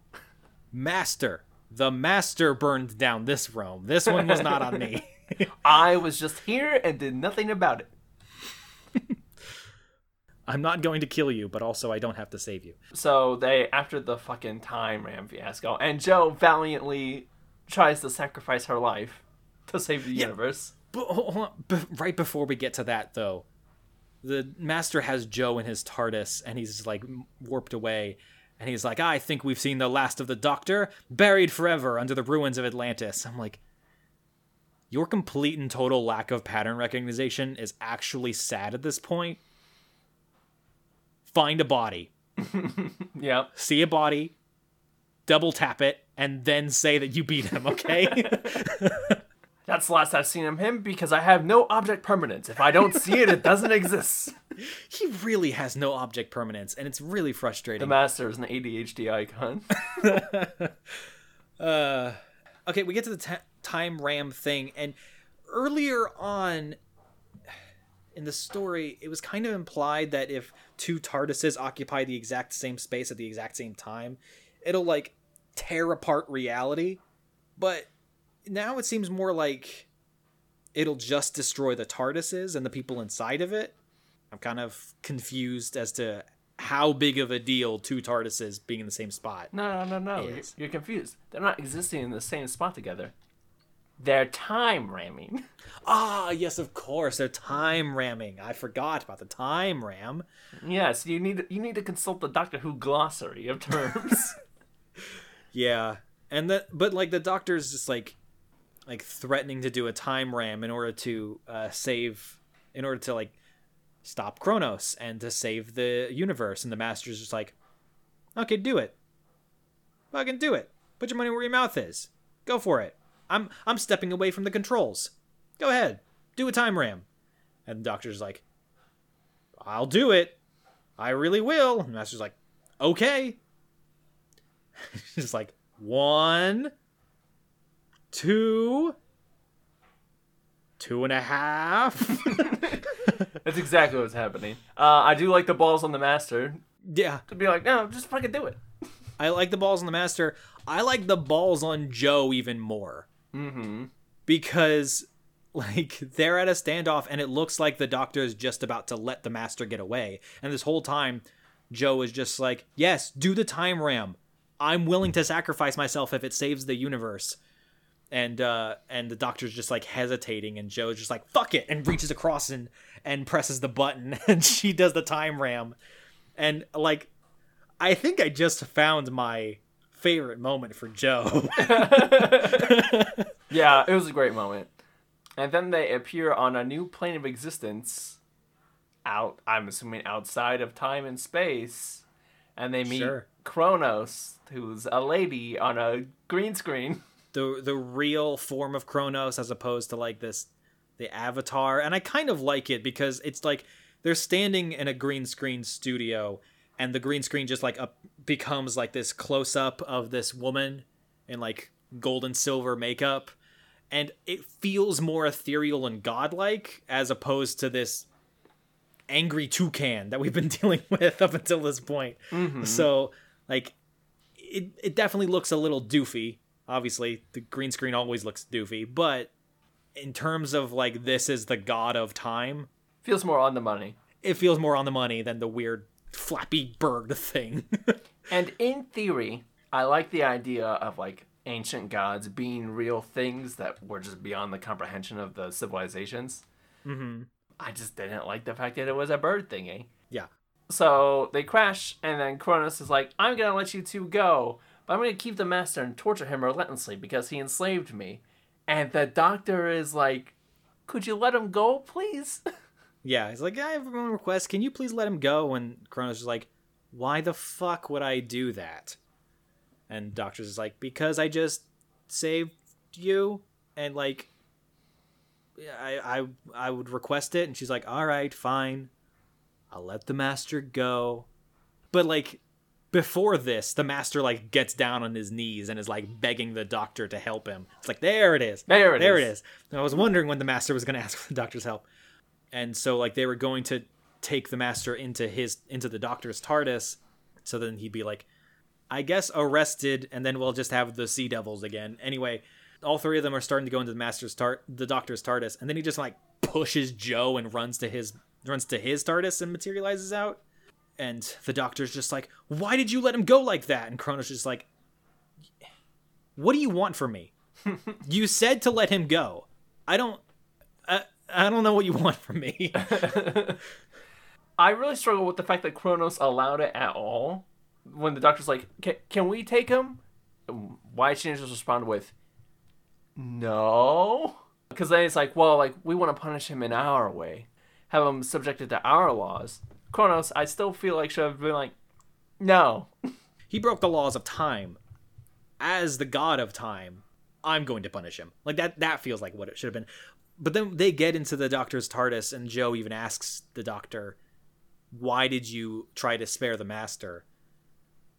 master, the master burned down this Rome. This one was not on me. <laughs> I was just here and did nothing about it. <laughs> I'm not going to kill you, but also I don't have to save you. So they, after the fucking time ram fiasco, and Jo valiantly tries to sacrifice her life to save the universe. But be- right before we get to that, though, the master has Jo in his TARDIS, and he's like warped away, and he's like, "I think we've seen the last of the Doctor, buried forever under the ruins of Atlantis." I'm like, your complete and total lack of pattern recognition is actually sad at this point. Find a body, <laughs> Yep. see a body, double tap it, and then say that you beat him. Okay. <laughs> That's the last I've seen of him because I have no object permanence. If I don't see it, it doesn't exist. <laughs> he really has no object permanence, and it's really frustrating. The master is an ADHD icon. <laughs> uh, okay, we get to the ta time ram thing, and earlier on in the story, it was kind of implied that if two TARDISes occupy the exact same space at the exact same time, it'll like tear apart reality. But now it seems more like it'll just destroy the TARDISes and the people inside of it. I'm kind of confused as to how big of a deal two TARDISes being in the same spot. No, no, no, no. You're, you're confused. They're not existing in the same spot together. They're time ramming. <laughs> Ah, yes, of course. They're time ramming. I forgot about the time ram. Yes, you need you need to consult the Doctor Who glossary of terms. <laughs> Yeah, and that, but like the doctor's just like, like threatening to do a time ram in order to uh, save, in order to like stop Kronos and to save the universe. And the master's just like, okay, do it. Fucking do it. Put your money where your mouth is. Go for it. I'm I'm stepping away from the controls. Go ahead. Do a time ram. And the doctor's like, I'll do it. I really will. And the master's like, okay. <laughs> Just like one, two, two and a half. <laughs> That's exactly what's happening. Uh, I do like the balls on the master yeah, to be like, no, just fucking do it. <laughs> I like the balls on the master. I like the balls on Jo even more Mm-hmm. because like they're at a standoff and it looks like the doctor is just about to let the master get away. And this whole time, Jo is just like, "Yes, do the time ram. I'm willing to sacrifice myself if it saves the universe." And uh and the doctor's just like hesitating and Jo's just like, "Fuck it." and reaches across and and presses the button <laughs> and she does the time ram. And like I think I just found my favorite moment for Jo. <laughs> <laughs> Yeah, it was a great moment. And then they appear on a new plane of existence out I'm assuming outside of time and space. And they meet Sure. Kronos, who's a lady on a green screen. The the real form of Kronos as opposed to like this the avatar and I kind of like it because it's like they're standing in a green screen studio and the green screen just like up becomes like this close up of this woman in like gold and silver makeup and it feels more ethereal and godlike as opposed to this angry toucan that we've been <laughs> dealing with up until this point. Mm-hmm. So, like, it it definitely looks a little doofy. Obviously, the green screen always looks doofy, but in terms of like this is the god of time, Feels more on the money. it feels more on the money than the weird flappy bird thing. <laughs> And in theory, I like the idea of like ancient gods being real things that were just beyond the comprehension of the civilizations. Mm-hmm. I just didn't like the fact that it was a bird thingy. yeah. So they crash, and then Kronos is like, I'm gonna let you two go, but I'm gonna keep the master and torture him relentlessly because he enslaved me. And the doctor is like, Could you let him go, please? <laughs> Yeah, he's like, I have one request. Can you please let him go? And Kronos is like, Why the fuck would I do that? And Doctor's is like, Because I just saved you, and like, I I I would request it. And she's like, All right, fine, I'll let the master go. But like, before this, the master like gets down on his knees and is like begging the doctor to help him. It's like, there it is, There it there is. it is. And I was wondering when the master was going <laughs> to ask for the doctor's help and so like they were going to take the master into his into the doctor's TARDIS, so then he'd be like, I guess arrested, and then we'll just have the Sea Devils again. Anyway, all three of them are starting to go into the master's tar- the doctor's TARDIS, and then he just like pushes Jo and runs to his runs to his TARDIS and materializes out. And the doctor's just like, "Why did you let him go like that?" And Kronos is like, "What do you want from me? <laughs> you said to let him go. I don't. I, I don't know what you want from me." <laughs> I really struggle with the fact that Kronos allowed it at all. When the doctor's like, "Can we take him?" Why didn't just respond with, "No," because then it's like, "Well, like we want to punish him in our way, have him subjected to our laws." Kronos, I still feel like should have been like, "No." <laughs> he broke the laws of time. As the god of time i'm going to punish him. Like that that feels like what it should have been. But then they get into the doctor's tardis and jo even asks the doctor why did you try to spare the master?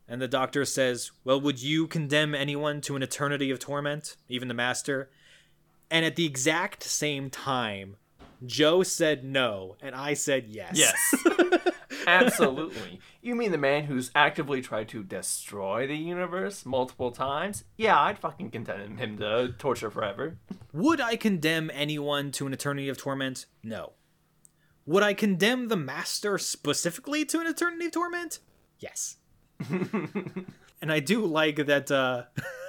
And the doctor says well would you condemn anyone to an eternity of torment even the master? And at the exact same time jo said no and i said yes Yes. <laughs> Absolutely. You mean the man who's actively tried to destroy the universe multiple times? Yeah, I'd fucking condemn him to torture forever. Would I condemn anyone to an eternity of torment? No. Would I condemn the master specifically to an eternity of torment? Yes. <laughs> and I do like that uh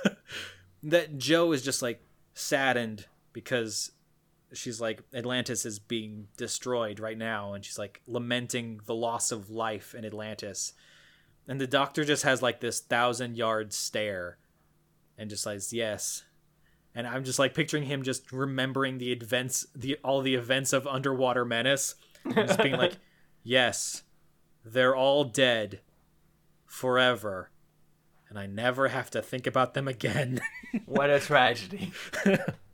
<laughs> that Jo is just like saddened because she's like Atlantis is being destroyed right now and she's like lamenting the loss of life in Atlantis. And the doctor just has like this thousand yard stare and just says yes and I'm just like picturing him just remembering the events, the all the events of Underwater Menace, and just being like, <laughs> "Yes, they're all dead, forever, and I never have to think about them again." What a tragedy. <laughs>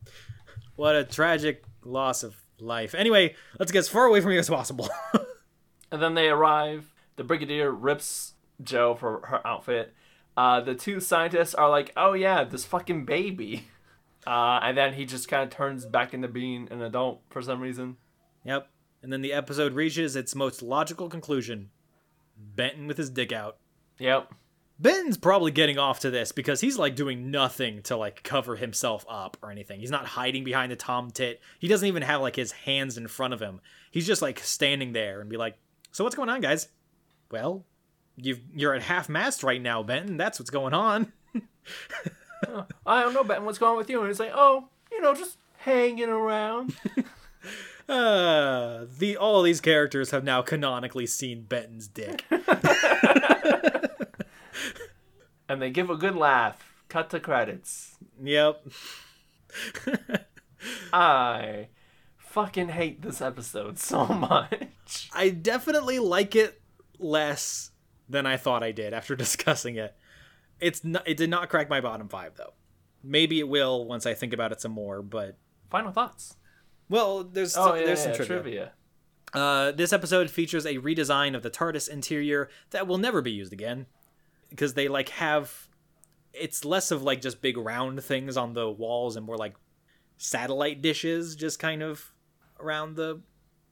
what a tragic loss of life. Anyway, let's get as far away from you as possible. <laughs> And then they arrive. The Brigadier rips Jo for her outfit. Uh, the two scientists are like, oh yeah, this fucking baby. <laughs> Uh, and then he just kind of turns back into being an adult for some reason. yep. And then the episode reaches its most logical conclusion: Benton with his dick out. Yep. Ben's probably getting off to this because he's like doing nothing to like cover himself up or anything. He's not hiding behind the TOMTIT. He doesn't even have like his hands in front of him. He's just like standing there and be like, "So what's going on, guys?" Well, you've you're at half mast right now, Benton. That's what's going on. <laughs> I don't know, Benton. what's going on with you? And he's like, oh, you know, just hanging around. <laughs> Uh, the all these characters have now canonically seen Benton's dick. <laughs> and they give a good laugh. Cut to credits. yep. <laughs> <laughs> I fucking hate this episode so <laughs> much. I definitely like it less than I thought I did after discussing it. It's not, it did not crack my bottom five though. Maybe it will once I think about it some more. But Final thoughts. well, there's Oh, some, yeah, there's yeah, some trivia. trivia. Uh, this episode features a redesign of the TARDIS interior that will never be used again because they like have it's less of like just big round things on the walls and more like satellite dishes just kind of around the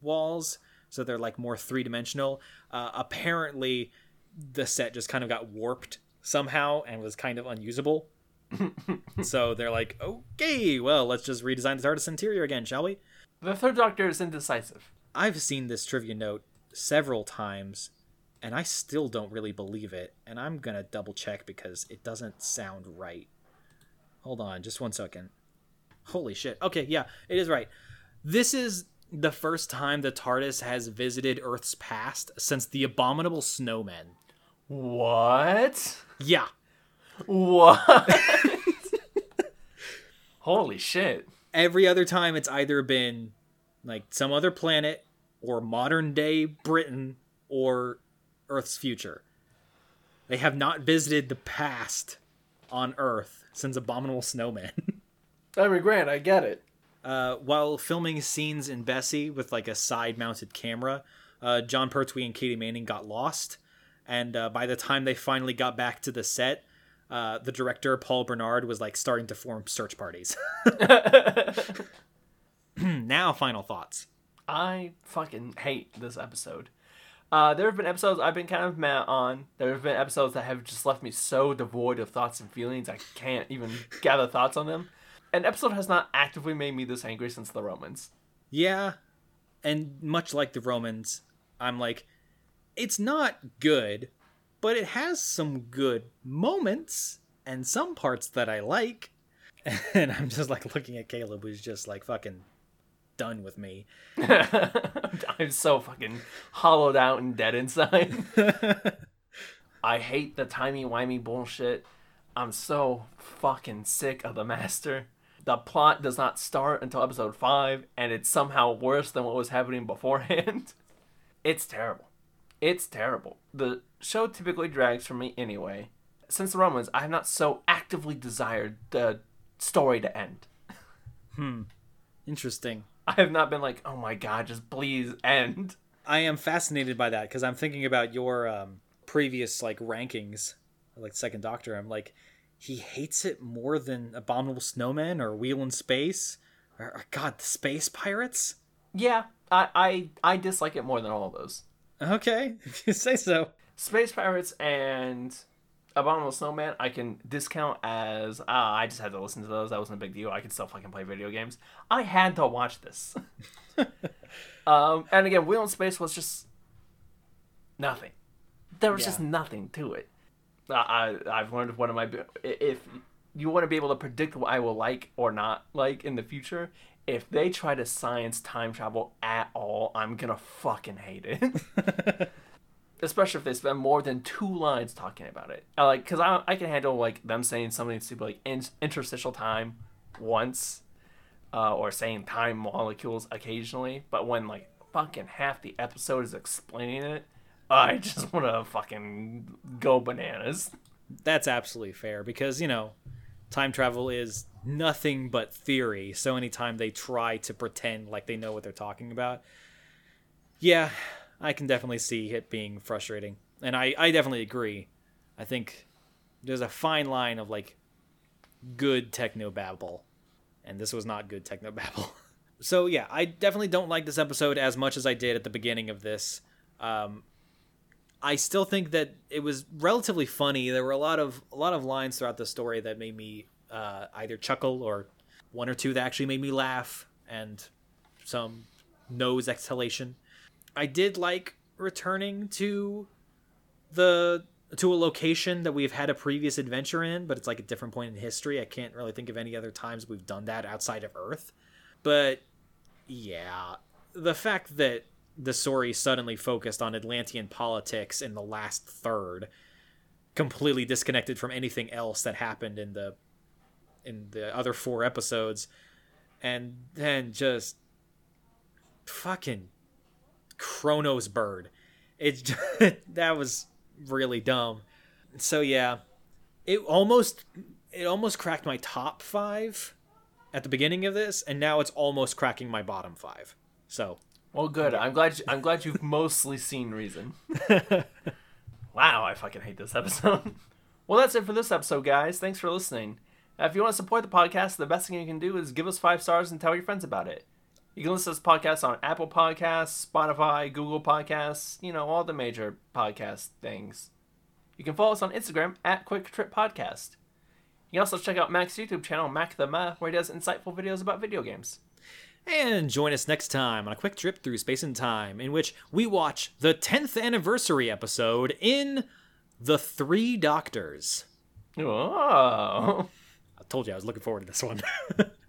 walls, so they're like more three dimensional. Uh, apparently, the set just kind of got warped somehow and was kind of unusable. <laughs> so they're like, okay, well, let's just redesign the TARDIS interior again, shall we? The third Doctor is indecisive. I've seen this trivia note several times, and I still don't really believe it. And I'm gonna double check because it doesn't sound right. Hold on, just one second. Holy shit. Okay, yeah, it is right. This is the first time the TARDIS has visited Earth's past since the Abominable Snowmen. What? Yeah. What? <laughs> Holy shit. Every other time it's either been like some other planet or modern day Britain or Earth's future. They have not visited the past on Earth since Abominable Snowmen. <laughs> I mean, Grant, I get it. Uh, while filming scenes in Bessie with like a side mounted camera, uh, Jon Pertwee and Katy Manning got lost. And uh, by the time they finally got back to the set, uh, the director, Paul Bernard, was like starting to form search parties. <laughs> <laughs> <clears throat> now, final thoughts. I fucking hate this episode. Uh, there have been episodes I've been kind of mad on. There have been episodes that have just left me so devoid of thoughts and feelings I can't even gather thoughts on them. An episode has not actively made me this angry since the Romans. Yeah, and much like the Romans, I'm like, it's not good, but it has some good moments and some parts that I like. <laughs> And I'm just like looking at Caleb, who's just like fucking done with me. <laughs> I'm so fucking hollowed out and dead inside. <laughs> I hate the timey wimey bullshit. I'm so fucking sick of the master. The plot does not start until episode 5, and it's somehow worse than what was happening beforehand. <laughs> it's terrible. It's terrible. The show typically drags for me anyway. Since the Romans, I have not so actively desired the story to end. Hmm. Interesting. I have not been like, oh my god, just please end. I am fascinated by that because I'm thinking about your um, previous like rankings, like Second Doctor. I'm like, he hates it more than Abominable Snowman or Wheel in Space, or, or God, the Space Pirates. Yeah, I, I I dislike it more than all of those. Okay, <laughs> if you say so. Space Pirates and Abominable Snowman, I can discount as ah, I just had to listen to those. That wasn't a big deal. I could still fucking play video games. I had to watch this. <laughs> um, and again, Wheel in Space was just nothing. There was Yeah. just nothing to it. I, I I've learned one of my if you want to be able to predict what I will like or not like in the future. If they try to science time travel at all, I'm gonna fucking hate it. <laughs> <laughs> especially if they spend more than two lines talking about it. Like because I I can handle like them saying something stupid like in, interstitial time once, uh, or saying time molecules occasionally. But when like fucking half the episode is explaining it, I <laughs> just want to fucking go bananas. That's absolutely fair because, you know, time travel is nothing but theory. So anytime they try to pretend like they know what they're talking about, yeah, I can definitely see it being frustrating. And I, I definitely agree. I think there's a fine line of like good techno babble, and this was not good techno <laughs> babble. so yeah, I definitely don't like this episode as much as I did at the beginning of this. Um, I still think that it was relatively funny. There were a lot of a lot of lines throughout the story that made me uh, either chuckle or one or two that actually made me laugh, and some nose exhalation. I did like returning to the to a location that we've had a previous adventure in, but it's like a different point in history. I can't really think of any other times we've done that outside of Earth. But yeah, the fact that the story suddenly focused on Atlantean politics in the last third, completely disconnected from anything else that happened in the in the other four episodes, and then just fucking Kronos bird. It <laughs> that was really dumb. So yeah, it almost it almost cracked my top five at the beginning of this, and now it's almost cracking my bottom five. So Well, good. I'm glad. You, I'm glad you've <laughs> mostly seen Reason. <laughs> wow, I fucking hate this episode. well, that's it for this episode, guys. Thanks for listening. if you want to support the podcast, the best thing you can do is give us five stars and tell your friends about it. You can listen to this podcast on Apple Podcasts, Spotify, Google Podcasts, you know, all the major podcast things. You can follow us on Instagram at Quick Trip Podcast. You can also check out Mac's YouTube channel, Mac the Ma, where he does insightful videos about video games. And join us next time on a quick trip through space and time, in which we watch the 10th anniversary episode in The Three Doctors. Oh. <laughs> I told you I was looking forward to this one. <laughs>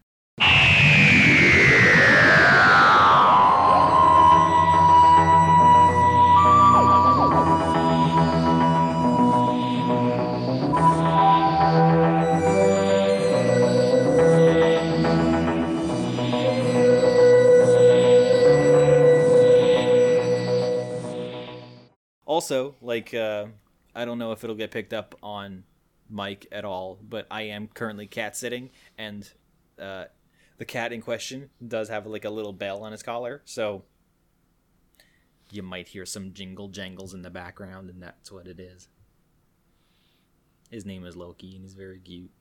also, like, uh, I don't know if it'll get picked up on mic at all, but I am currently cat sitting, and uh, the cat in question does have like a little bell on his collar, so you might hear some jingle jangles in the background, and that's what it is. His name is Loki, and he's very cute.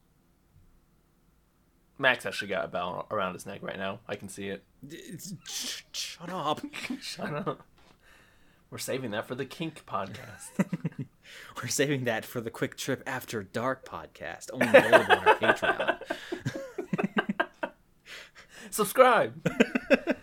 Max actually got a bell around his neck right now. I can see it. It's, shut up. <laughs> Shut up. We're saving that for the Kink podcast. <laughs> We're saving that for the Quick Trip After Dark podcast, only available on our Patreon. <laughs> Subscribe. <laughs>